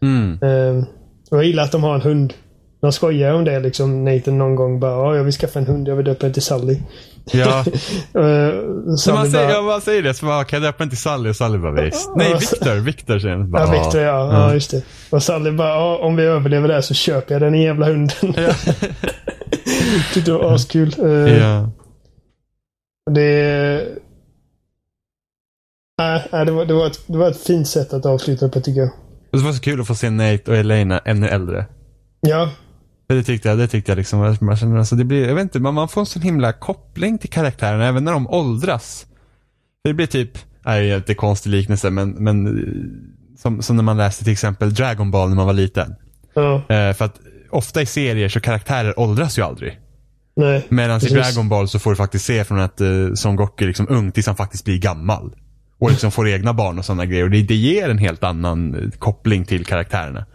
Mm. Ehm, och jag gillar att de har en hund. De skojar om det liksom. Nathan någon gång bara "Ja, jag vill skaffa en hund. Jag vill döpa den till Sally. Ja. Uh, Så man säger, ja, man säger det, så bara, kan jag döpa till Sally? Och Sally bara, visst. Nej, Victor, Victor säger. Bara, Ja, Victor ja. ja. just det. Och Sally bara, om vi överlever det här så köper jag den jävla hunden. Tyckte det var askul. Uh, Ja. Det... Nej, det, var, det, var ett, det var ett fint sätt att avsluta på tycker jag. Det var så kul att få se Nate och Elena ännu äldre. Ja, det tyckte jag, det tyckte jag liksom, man känner, alltså det blir, jag vet inte, man, man får en sån himla koppling till karaktärerna även när de åldras. Det blir typ, nej, det är inte konstig liknelse, men, men eh, som, som när man läste till exempel Dragon Ball när man var liten. ja, Eh, för att ofta i serier så karaktärer åldras ju aldrig. nej. Medan i. Dragon Ball så får du faktiskt se från att uh, Son Goku är liksom ung tills han faktiskt blir gammal. Och liksom får egna barn och sådana grejer. Och det, det ger en helt annan eh, koppling till karaktärerna.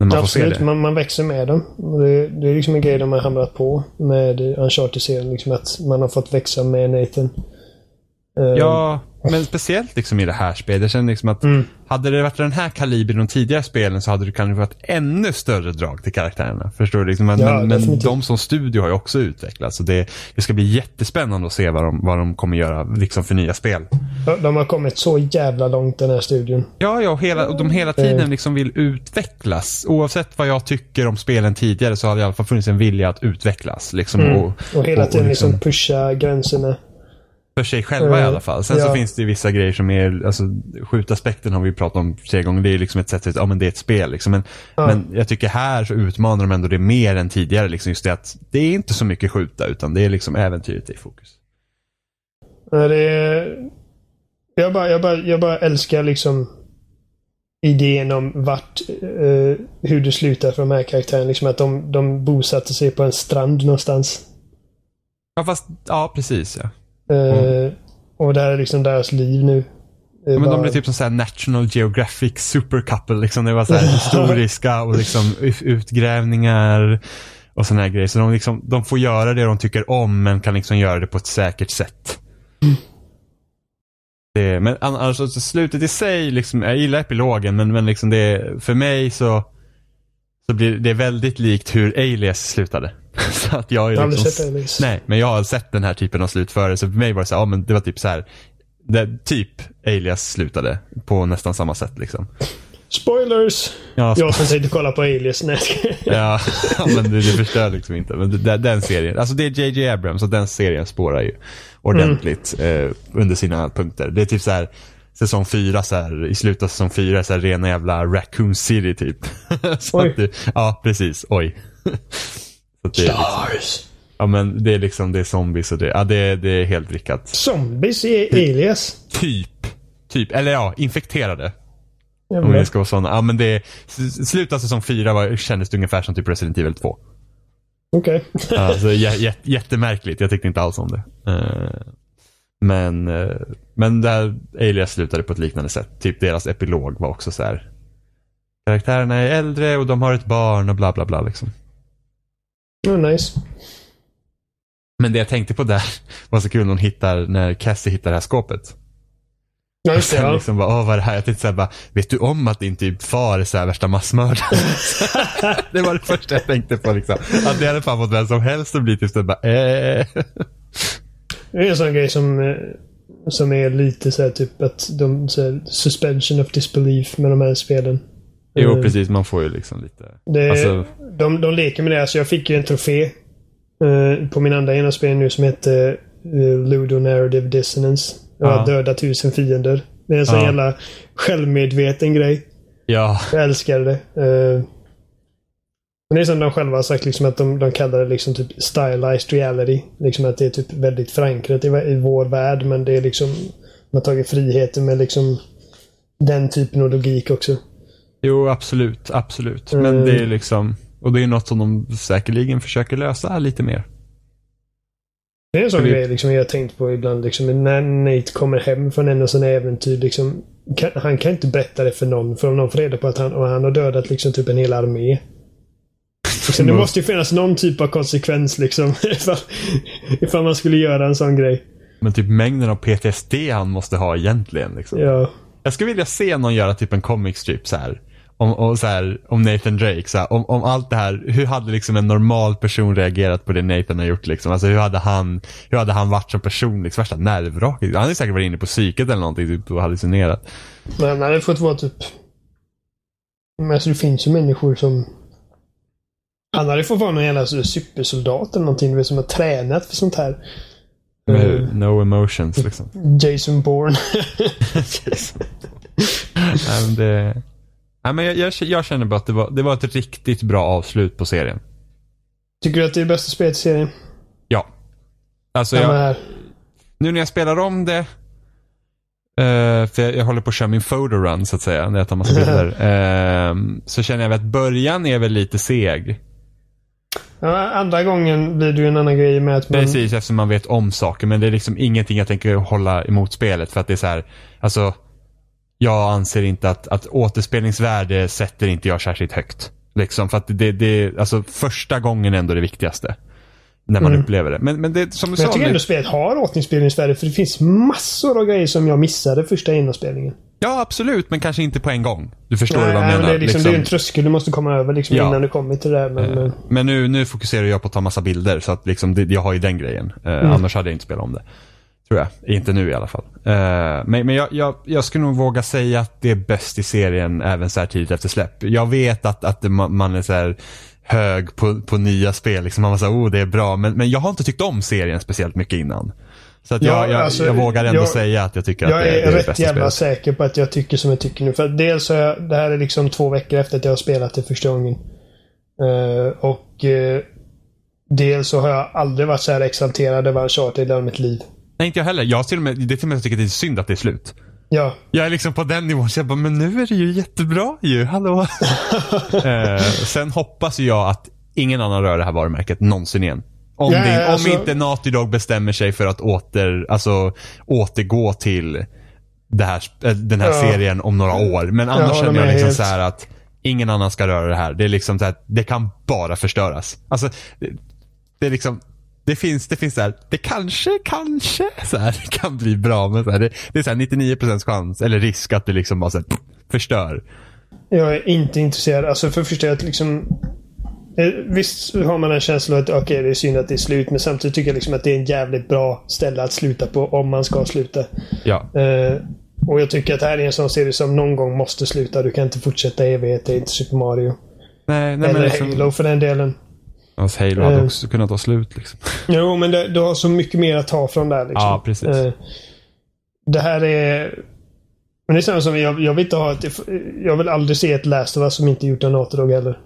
När man får se Absolut, det. man, man växer med dem. Det, det är liksom en grej de har hamrat på med Uncharted-serien. Liksom att man har fått växa med Nathan. Eh, Ja, men speciellt liksom i det här spelet. Jag känner liksom att Mm. hade det varit den här kalibern i de tidigare spelen så hade det kanske varit ännu större drag till karaktärerna. Förstår du? Liksom, men, Ja, men, de som studio har ju också utvecklats. Så det, det ska bli jättespännande att se vad de, vad de kommer göra liksom för nya spel. de- har kommit så jävla långt den här studion. Ja, ja och, hela, och de hela tiden liksom vill utvecklas. Oavsett vad jag tycker om spelen tidigare så har det i alla fall funnits en vilja att utvecklas. Liksom, Mm. och, Och hela och tiden liksom- liksom pusha gränserna. För sig själva i Eh, alla fall. Sen så ja. finns det ju vissa grejer som är, alltså skjutaspekten har vi ju pratat om tre gånger. Det är liksom ett sätt att, ja men det är ett spel liksom. Men, Ja. men jag tycker här så utmanar de ändå det mer än tidigare. Liksom just det att det är inte så mycket skjuta utan det är liksom äventyret i fokus. Ja, Det är, jag, bara, jag, bara, jag bara älskar liksom idén om vart, eh, hur det slutar för de här karaktärerna. Liksom att de, de bosatte sig på en strand någonstans. Ja fast, ja precis ja. Eh, Och det här är liksom deras liv nu. Ja, men de bara- blir typ som så National Geographic Super Couple. Liksom. Det var så historiska och liksom ut- utgrävningar och sådana här grejer. Så de, liksom, de får göra det de tycker om men kan liksom göra det på ett säkert sätt. Det, men alltså, så slutet i sig, liksom, jag gillar epilogen men, men liksom det, för mig så, så blir det väldigt likt hur Alias slutade. så att jag är Jag liksom, sett. Nej, men jag har sett den här typen av slut före. Så för mig var det så här, ja men det var typ så här. Det, typ Alias slutade på nästan samma sätt liksom. Spoilers! Ja, Jag som tänkte kolla på Alias. Nej. ja, men det, det förstör liksom inte. Men det, den serien, alltså det är JJ Abrams och den serien spårar ju ordentligt Mm. eh, under sina punkter. Det är typ så här säsong fyra så här, i slutet av säsong fyra så här rena jävla Raccoon City typ. så Oj. det, ja, precis. Oj. Det, är liksom, Stars! ja men det är liksom, det är zombies och det, ja det, det är helt vrickat. Zombies i Alias. Typ. Typ. Eller ja, infekterade. Om Jävlar. vi ska vara sådana. Ja men det, slutet av säsong fyra var, kändes det ungefär som typ Resident Evil 2. Okej. Alltså, jä, jä, jättemärkligt. Jag tyckte inte alls om det. Eh, men, uh, men där Alias slutade på ett liknande sätt. Typ deras epilog var också så här. Karaktärerna är äldre och de har ett barn och bla bla bla liksom. Oh, nice. Men det jag tänkte på där var så kul hon hittar, när Cassie hittar det här skåpet. Ja, just det. Ja. liksom bara, åh vad är det här? Jag tänkte såhär bara, vet du om att din typ far är så här värsta massmördaren? det var det första jag tänkte på liksom. Att det hade fan fått vem som helst att bli typ såhär bara, eh. Det är en sån grej som, eh, som är lite så här typ att de så här, suspension of disbelief med de här spelen. Jo Eh, precis, man får ju liksom lite. Det, Alltså- de, de leker med det. Alltså jag fick ju en trofé eh, på min andra genomspelning nu som heter uh, Ludo Narrative Dissonance. Jag har Ja. dödat tusen fiender. Det är en sån Ja. jävla självmedveten grej. Ja, Jag älskar det. Eh, men det är som de själva har sagt, liksom att de, de kallar det liksom typ stylized reality. Liksom att det är typ väldigt förankrat i, i vår värld, men det är liksom... Man har tagit friheten med liksom den typen av logik också. Jo absolut, absolut. Men Mm. det är liksom, och det är något som de säkerligen försöker lösa lite mer. Det är en sån grej liksom jag har tänkt på ibland. Liksom, när Nate kommer hem från en sån äventyr. Liksom, kan, han kan inte berätta det för någon. För om någon får reda på att han, och han har dödat liksom typ en hel armé. Liksom, det Mm. måste ju finnas någon typ av konsekvens liksom. Ifall, ifall man skulle göra en sån grej. Men typ mängden av PTSD han måste ha egentligen liksom. Ja. Jag skulle vilja se någon göra typ en comic strip så här. Om, och så här, om Nathan Drake, så här, om, om allt det här, hur hade liksom en normal person reagerat på det Nathan har gjort liksom? Alltså hur hade han, hur hade han varit som person? Liksom, värsta nervvraket. Han hade säkert varit inne på psyket eller någonting typ, och hallucinerat. Men han hade fått vara typ... Men alltså det finns ju människor som... Han hade fått vara någon jävla supersoldat eller någonting. du vet, Som har tränat för sånt här. Med Mm. no emotions liksom. Jason Bourne. Nej, men det, nej, men jag, jag, jag känner bara att det var, det var ett riktigt bra avslut på serien. Tycker du att det är bästa spelet i serien? Ja. Alltså jag, här. nu när jag spelar om det. eh, för jag, jag håller på att köra min photo run så att säga. När jag tar massa bilder. ehm, så känner jag att början är väl lite seg. Ja, andra gången blir det ju en annan grej med att man... Precis eftersom man vet om saker. Men det är liksom ingenting jag tänker hålla emot spelet. För att det är så här. Alltså. Jag anser inte att, att återspelningsvärde sätter inte jag särskilt högt. Liksom för att det, det, alltså första gången är ändå det viktigaste. när man Mm. upplever det. Men, men det som du Men sa. jag tycker nu- ändå spelet har återspelningsvärde för det finns massor av grejer som jag missade första inspelningen. Ja, absolut, men kanske inte på en gång. Du förstår vad jag Nej, menar. men det, är liksom, liksom. det är en tröskel du måste komma över liksom, Ja. innan du kommer till det där. Men, Eh, men, Men nu, nu fokuserar jag på att ta massa bilder så att liksom, det, jag har ju den grejen. Eh, Mm. Annars hade jag inte spelat om det. Tror jag. Inte nu i alla fall. Eh, men men jag, jag, jag skulle nog våga säga att det är bäst i serien även så här tidigt efter släpp. Jag vet att, att man, är så här hög på, på nya spel. Liksom man var så här, oh det är bra. Men, men jag har inte tyckt om serien speciellt mycket innan. Så att jag, Ja, jag, alltså, jag vågar ändå jag- säga att jag tycker att jag det, det är är det rätt bästa jävla spelet. säker på att jag tycker som jag tycker nu. För dels har jag, det här är liksom två veckor efter att jag har spelat det första gången. Eh, och eh, dels så har jag aldrig varit så här exalterad över Uncharted i hela mitt liv. Nej, inte jag heller. Jag till och med, det är till och med jag tycker det är synd att det är slut. Ja, Jag är liksom på den nivån, så jag bara, men nu är det ju jättebra ju, hallå. eh, sen hoppas jag att ingen annan rör det här varumärket någonsin igen. Om, Ja, det, om alltså- inte Naughty Dog bestämmer sig för att åter, alltså, återgå till här, äh, den här Ja. serien om några år. Men annars håller känner jag liksom helt. så att ingen annan ska röra det här. Det är liksom så här, det kan bara förstöras. Alltså, det, det är liksom, det finns, det finns så här, det kanske, kanske så här, kan bli bra. Men så här, det, det är så här 99% chans, eller risk att det liksom bara så här, förstör. jag är inte intresserad. Alltså för första att liksom... eh, Visst har man en känsla att okej, det är synd att det är slut. Men samtidigt tycker jag liksom att det är en jävligt bra ställe att sluta på om man ska sluta. Ja, Eh, och jag tycker att det här är en sån serie som någon gång måste sluta. Du kan inte fortsätta i evighet. Det är inte Super Mario. nej, nej men Eller liksom, Halo för den delen. Alltså, Halo hade Eh. också kunnat ta slut liksom. Jo, men det, du har så mycket mer att ta från där. Liksom. Ja, precis. Eh, det här är... Men det är samma som jag, jag vill inte ha ett... Jag vill aldrig se ett Last of Us som inte gjort av Naughty Dog heller.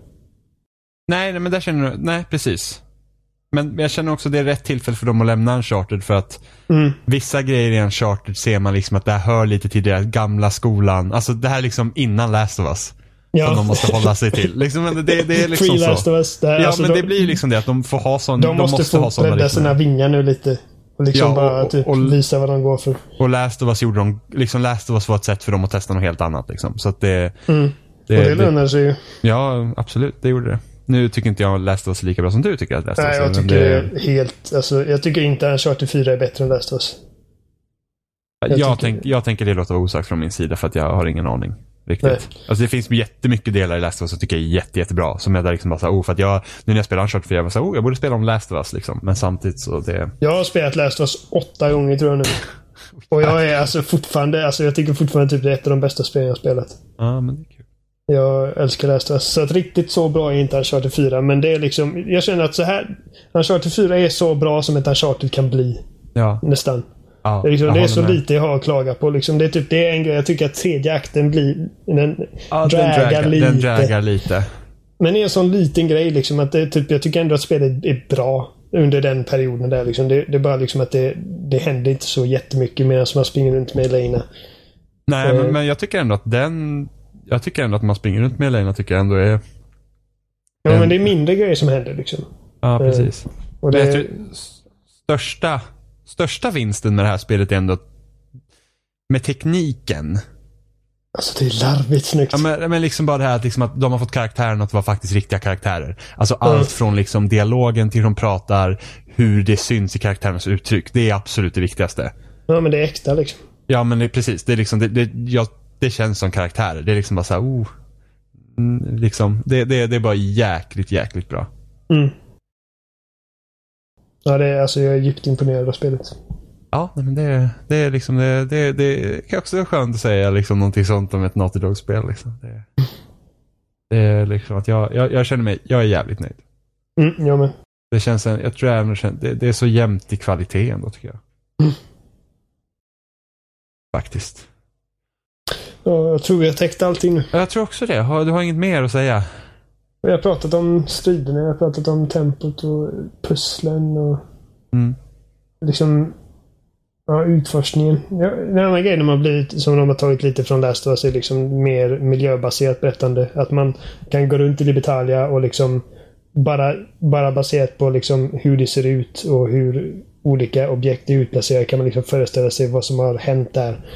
Nej, nej, men där känner du, nej precis. Men jag känner också att det är rätt tillfälle för dem att lämna Uncharted för att Mm. vissa grejer i Uncharted ser man liksom att det här hör lite till deras gamla skolan. Alltså det här är liksom innan Last of Us. Ja. Som de måste hålla sig till. Liksom, men det, det är liksom Free Last så. of Us. Ja, alltså, men de, det blir liksom det att de får ha sån, de, måste, få ha såna bredda liksom. sina vingar nu lite. Och liksom Ja, bara och- typ och- visa vad de går för. Och Last of Us gjorde de, liksom Last of Us var ett sätt för dem att testa något helt annat liksom. Så att det, Mm. det, och det lönar sig ju. ja absolut, det gjorde det. Nu tycker inte jag Last of Us lika bra som du tycker att Last of Nej, Us är. jag tycker det, helt... Alltså, jag tycker inte Uncharted 4 är bättre än Last of Us. jag, jag tycker- tänk, jag tänker det låter vara osagt från min sida för att jag har ingen aning. Riktigt. Nej. Alltså det finns jättemycket delar i Last of Us som jag tycker är jätte, jättebra. Som jag där liksom bara såhär, oh, för att jag, nu när jag spelar Uncharted 4, jag bara såhär, oh, jag borde spela om Last of Us liksom. Men samtidigt så det, Jag har spelat Last of Us åtta gånger tror jag nu. Och jag är alltså fortfarande... Alltså jag tycker fortfarande typ det är ett av de bästa spelen jag har spelat. ja men det är kul. Jag älskar Last of Us. Så att riktigt så bra är inte Uncharted 4. Men det är liksom... Jag känner att så här... Uncharted 4 är så bra som ett Uncharted kan bli. Ja, Nästan. Ja Det är, liksom, det är så med. lite jag har att klaga på. Liksom, det, är typ, det är en grej. Jag tycker att tredje akten blir... Den Ja, den dragar dragar, lite. den dragar lite. Men det är en sån liten grej liksom att det, typ, jag tycker ändå att spelet är bra under den perioden där liksom. Det, det är bara liksom att det, det händer inte så jättemycket medan man springer runt med Elena. Nej, Eh. men, men jag tycker ändå att den... Jag tycker ändå att man springer runt med Elena tycker jag ändå är... Ja, Den- men det är mindre grejer som händer liksom. Ja, Eh, precis. Och Men jag det, tror, största, största vinsten med det här spelet är ändå med tekniken. alltså det är larvigt snyggt. Ja, men, men liksom bara det här att, liksom att de har fått karaktärerna att vara faktiskt riktiga karaktärer. Alltså Mm. allt från liksom dialogen till hur de pratar, hur det syns i karaktärernas uttryck. Det är absolut det viktigaste. Ja, men det är äkta liksom. Ja men det, precis, det, är liksom, det, det, ja, det känns som karaktärer. Det är liksom bara så här, oh. Mm, liksom, det, det, det är bara jäkligt, jäkligt bra. Mm. Ja, det är, alltså jag är djupt imponerad av spelet. Ja, men det, det är liksom, det, det, det kan också vara skönt att säga liksom någonting sånt om ett Naughty Dog-spel. Liksom. Det, det är liksom att jag, jag, jag känner mig, jag är jävligt nöjd. Mm, jag med. Det känns, en, jag tror även det, det, är så jämnt i kvalitet ändå tycker jag. Mm. Faktiskt. Ja, jag tror vi har täckt allting nu. Jag tror också det. Du har inget mer att säga? Vi har pratat om striderna, vi har pratat om tempot och pusslen och Mm. liksom ja, utforskningen. Ja, den andra grejen de har blivit, som de har tagit lite från Last of Us är liksom mer miljöbaserat berättande. Att man kan gå runt i Libertalia och liksom bara, bara baserat på liksom hur det ser ut och hur olika objekt är utplacerade kan man liksom föreställa sig vad som har hänt där.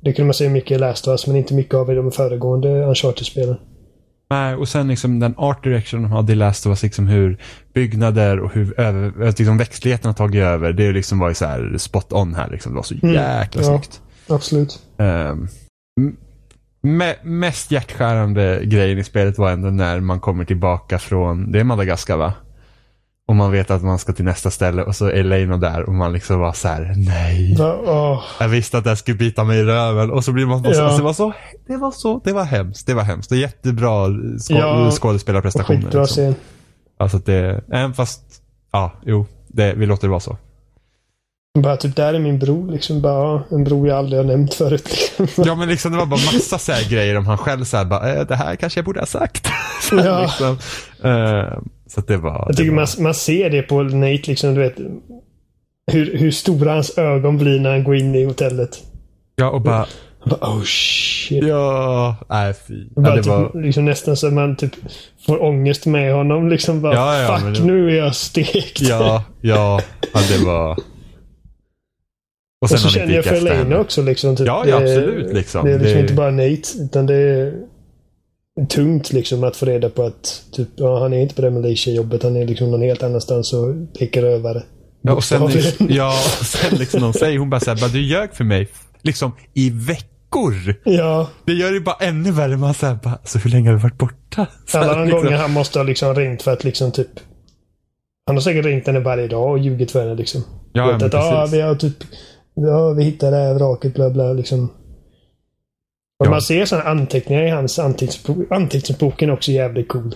Det kunde man se mycket i Last of Us men inte mycket av i de föregående Uncharted-spelen. Nej, och sen liksom den art direction de hade i Last of Us, liksom hur byggnader och hur över, liksom växtligheten har tagit över. Det liksom var ju så här spot on här liksom. Det var så Mm, jäkla ja. snyggt. Absolut. Um, me, mest hjärtskärande grejen i spelet var ändå när man kommer tillbaka från, det är Madagaskar va? Och man vet att man ska till nästa ställe och så är Elena där och man liksom var så här: nej. Jag visste att det skulle bita mig i röven och så blir man bara så, Ja. alltså, det var så, det var så, det var hemskt, det var hemskt. Det är jättebra skå, Ja. skådespelarprestationer. Skitbra Liksom. scen. Alltså det, även fast, ja, jo, det, vi låter det vara så. Bara typ, där är min bror. Liksom bara, en bror jag aldrig har nämnt förut. Liksom. Ja men liksom det var bara massa så här grejer om han själv så här, bara, eh, det här kanske jag borde ha sagt. så, här, Ja. liksom. Eh, så det var. Jag tycker det var man, man ser det på Nate, liksom, du vet. Hur, hur stora hans ögon blir när han går in i hotellet. Ja och bara, oh shit. ja, nej fy. Ja, det typ, var, liksom nästan så att man typ får ångest med honom. Liksom bara, Ja, ja, fuck det- nu är jag stekt. ja, ja, ja, det var. och så har ni känner jag för Elena också. Liksom, typ, Ja, ja, det- absolut, liksom. Det är liksom Det- inte bara Nate. Utan det är tungt liksom att få reda på att typ, ja, han är inte på det Malaysia-jobbet. Han är liksom någon helt annanstans och pekar rövare. Ja, och sen, Bokstavligen. ja, och sen liksom de säger, hon bara såhär, bara, du ljög för mig. Liksom i veckor. Ja, Det gör det bara ännu värre. Man säger bara, alltså hur länge har vi varit borta? Så alla här, de liksom. gånger han måste ha liksom ringt för att liksom typ... Han har säkert ringt henne varje dag och ljugit för henne liksom. Ja, Vet att, ah, precis. vi har typ... Ja, vi hittade det här vraket, bla bla liksom. Och Ja. man ser sådana anteckningar i hans anteckningsbok. Anteckningsboken är också jävligt cool.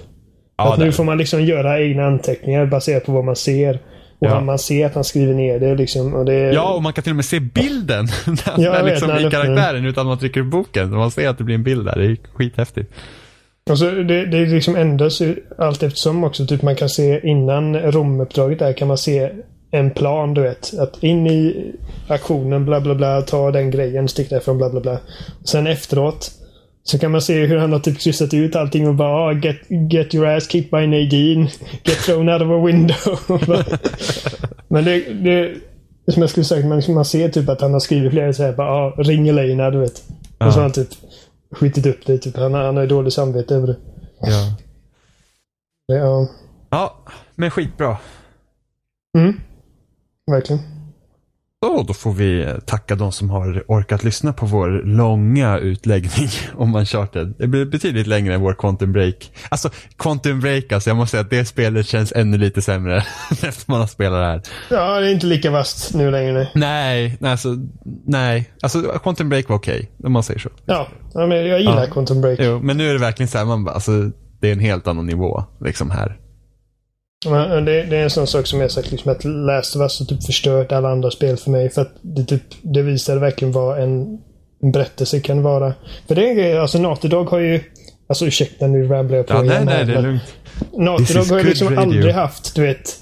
Ja, att nu får man liksom göra egna anteckningar baserat på vad man ser. Och Ja. man ser att han skriver ner det liksom. Och det, Ja, och man kan till och med se bilden. när, Ja, när vet, liksom när i karaktären utan man trycker boken. Man ser att det blir en bild där. Det är skithäftigt. Och så det, det liksom ändras allt eftersom också. Typ man kan se innan Romuppdraget där kan man se en plan, du vet. Att in i aktionen, bla bla bla, ta den grejen, stick därifrån, bla bla bla. Sen efteråt så kan man se hur han har typ kryssat ut allting och bara ah, get, get your ass kicked by Nadine. Get thrown out of a window. Men det, det som jag skulle sagt, man, man ser typ att han har skrivit flera så här bara ah, ring Elena, du vet. Och så Ja. har han typ skitit upp det. Typ. Han, han har ju dåligt samvete över det. Ja. ja. ja, men skitbra. Mm. Verkligen. Så då får vi tacka de som har orkat lyssna på vår långa utläggning om Uncharted. Det blir betydligt längre än vår Quantum Break. Alltså, Quantum Break, alltså jag måste säga att det spelet känns ännu lite sämre efter man har spelat det här. Ja, det är inte lika vasst nu längre. Nej. Nej, nej, alltså, nej. Alltså, Quantum Break var okej, om man säger så. Ja, ja men jag gillar Ja. Quantum Break. Jo, men nu är det verkligen så här, man bara, alltså, det är en helt annan nivå, liksom här. Men det, det är en sån sak som jag sagt, liksom att Last of Us har typ förstört alla andra spel för mig. För att det, typ, det visar verkligen vad en, en berättelse kan vara. För det är en grej, alltså Naughty Dog har ju... Alltså ursäkta nu ramblar jag på Ja, nej, igen nej, här, det är lugnt. Naughty Dog har ju liksom radio. aldrig haft, du vet,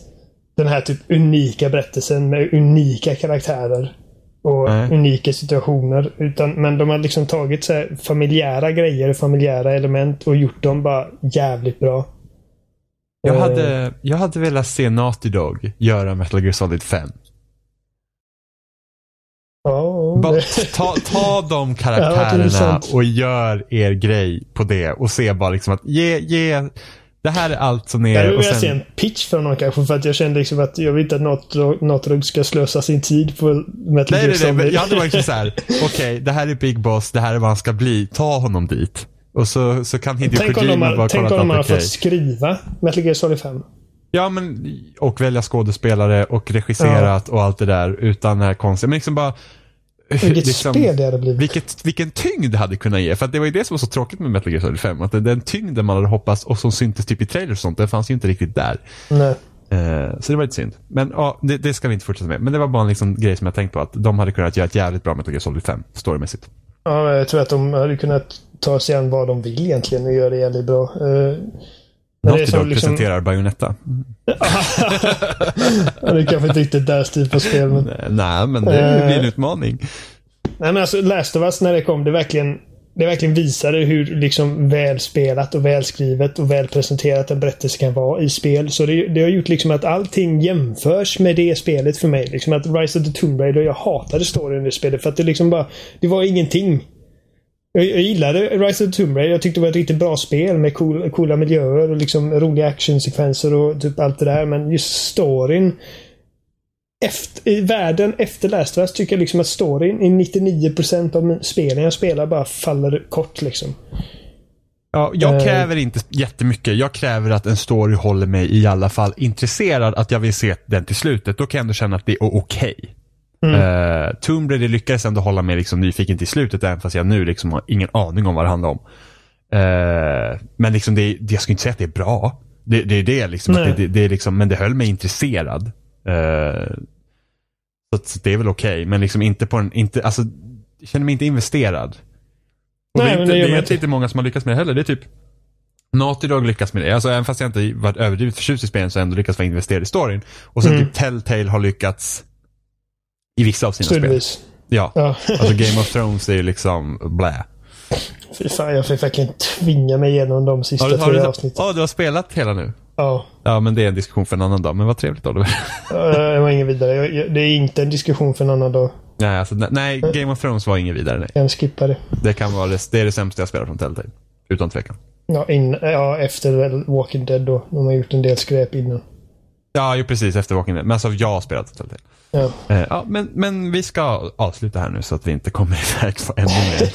den här typ unika berättelsen med unika karaktärer. Och Nej. unika situationer. Utan, men de har liksom tagit så familjära grejer, familjära element och gjort dem bara jävligt bra. Jag Eh, hade, jag hade velat se Naughty Dog göra Metal Gear Solid 5. Ja, Bara ta, ta de karaktärerna och gör er grej på det och se bara liksom att ge, ge, det här är allt som jag är vill och se en sen, pitch från någon kanske för att jag kände liksom att jag vill inte att Rugg ska slösa sin tid på Metal nej, Gear nej, nej, men Solid. jag hade varit så här, okej, det här är Big Boss, det här är vad han ska bli, ta honom dit. Och så, så kan Hideo Tänk Kojima har, bara tänk kolla om de är okej. fått skriva Metal Gear Solid 5. Ja, men och välja skådespelare och regisserat och allt det där utan det här konstiga. Men liksom bara... Vilket liksom- spel det hade blivit. Vilket, vilken tyngd det hade kunnat ge. För det var ju det som var så tråkigt med Metal Gear Solid 5. Att den tyngden man hade hoppats och som syntes typ i trailers och sånt, den fanns ju inte riktigt där. Nej. Eh, så det var lite synd. Men ja, det, det ska vi inte fortsätta med. Men det var bara en liksom grej som jag tänkt på att de hade kunnat göra ett jävligt bra Metal Gear Solid 5, storymässigt. Ja, jag tror att de hade kunnat ta sig an vad de vill egentligen och göra det jävligt bra. Är Naughty Dog liksom- presenterar Bayonetta. ja, det är kanske inte riktigt deras typ av spel. Men... Nej, men det Eh. blir en utmaning. Nej, men alltså Last of Us när det kom, det verkligen, det verkligen visade hur liksom välspelat och välskrivet och välpresenterat en berättelse kan vara i spel. Så det, det har gjort liksom att allting jämförs med det spelet för mig. Liksom att Rise of the Tomb Raider, jag hatade storyn i det spelet för att det liksom bara, det var ingenting. Jag, jag gillade Rise of the Tomb Raider. Jag tyckte det var ett riktigt bra spel med cool, coola miljöer och liksom roliga actionsekvenser och typ allt det där. Men just storyn. Efter, I världen efter Last of Us tycker jag liksom att storyn i 99% av spelen jag spelar bara faller kort liksom. Ja, jag Eh. kräver inte jättemycket. Jag kräver att en story håller mig i alla fall intresserad, att jag vill se den till slutet. Då kan jag ändå känna att det är okej. Mm. Uh, Tomb Raider lyckades ändå hålla mig liksom nyfiken till slutet, även fast jag nu liksom har ingen aning om vad det handlar om. Eh, men liksom det, det, jag skulle inte säga att det är bra. Det, det är det liksom, det, det, liksom, men det höll mig intresserad. Eh, så, det är väl okej, men liksom inte på en, inte, alltså, jag känner mig inte investerad. Och Nej, det är, inte, det är inte inte. många som har lyckats med det heller. Det är typ Naughty Dog lyckas med det. Alltså även fast jag inte varit överdrivet förtjust i spelen så har jag ändå lyckats vara investerad i storyn. Och sen Mm. typ Telltale har lyckats i vissa av sina spel. Stundvis. Ja. Ja. Alltså Game of Thrones är ju liksom blä. Fy fan, jag fick verkligen tvinga mig igenom de sista har tre du, avsnitten. oh, du har spelat hela nu? Ja. Ja, men det är en diskussion för en annan dag. Men vad trevligt Oliver. Det var inget vidare. Jag- Det är inte en diskussion för en annan dag. nej, alltså, nej, Game of Thrones var ingen vidare. Nej. Jag kan skippa det. Det kan vara det, det är det sämsta jag spelat från Telltale. Utan tvekan. Ja, in, ja, efter Walking Dead då. De har gjort en del skräp innan. Ja, ju precis efter Walking Dead. Men alltså jag har spelat Telltale. Ja. Eh, ja, men, men vi ska avsluta här nu så att vi inte kommer iväg på ännu mer.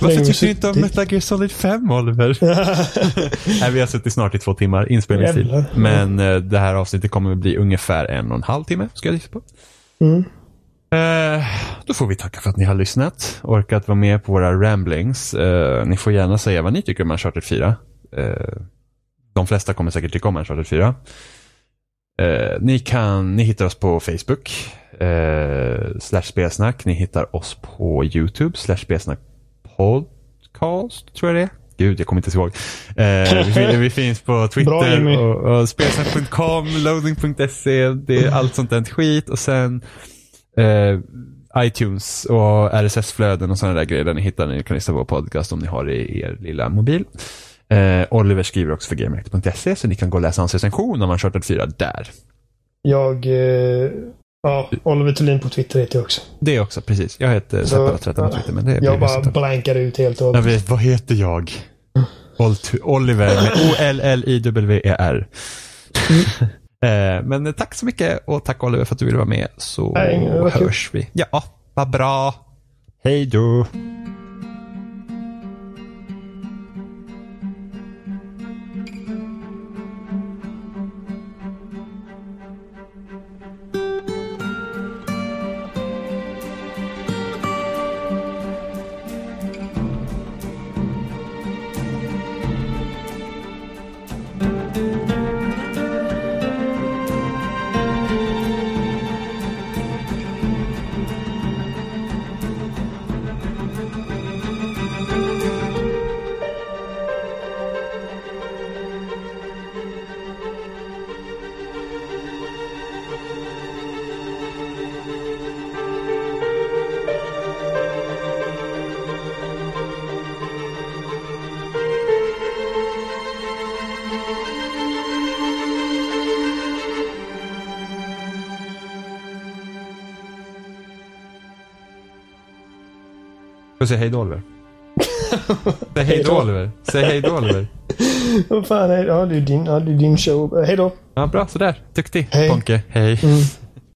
Varför vi tycker du inte om? Metal Gear Solid 5 Oliver? Nej, vi har suttit snart i två timmar inspelningstid. Men eh, det här avsnittet kommer att bli ungefär en och en halv timme, ska jag gissa på. Mm. Eh, då får vi tacka för att ni har lyssnat, orkat vara med på våra ramblings. Eh, ni får gärna säga vad ni tycker om Uncharted 4. Eh, de flesta kommer säkert tycka om Uncharted 4. Eh, ni, kan, ni hittar oss på Facebook, eh, slash spelsnack. Ni hittar oss på YouTube, slash spelsnack podcast, tror jag det är. Gud, jag kommer inte ihåg. Eh, vi, vi finns på Bra, Twitter Jimmy. och, och spelsnack.com, loading.se, det är allt sånt där skit. Och sen eh, iTunes och RSS-flöden och sådana där grejer där ni hittar ni kan lyssna på vår podcast om ni har det i er lilla mobil. Eh, Oliver skriver också för gamereactor.se så ni kan gå och läsa hans recension om Uncharted 4 där. Jag... Eh, ja, Oliver Thulin på Twitter heter jag också. Det också, precis. Jag heter Så, Seppala13 på Twitter men det Jag bara resultat. blankar ut helt och Jag hållet. vet, vad heter jag? Oliver med O-L-L-I-W-E-R. Eh, Men tack så mycket och tack Oliver för att du ville vara med så Nej, hörs vi. Ja, vad bra. Hej då. Säga hej då Oliver? Säg hej då Oliver. Säg hej då Oliver. Vad fan, är- ja, det är din, ja, det är din show. Hej då. Ja, bra, sådär. Duktig Hej. Ponke. Hej. Mm.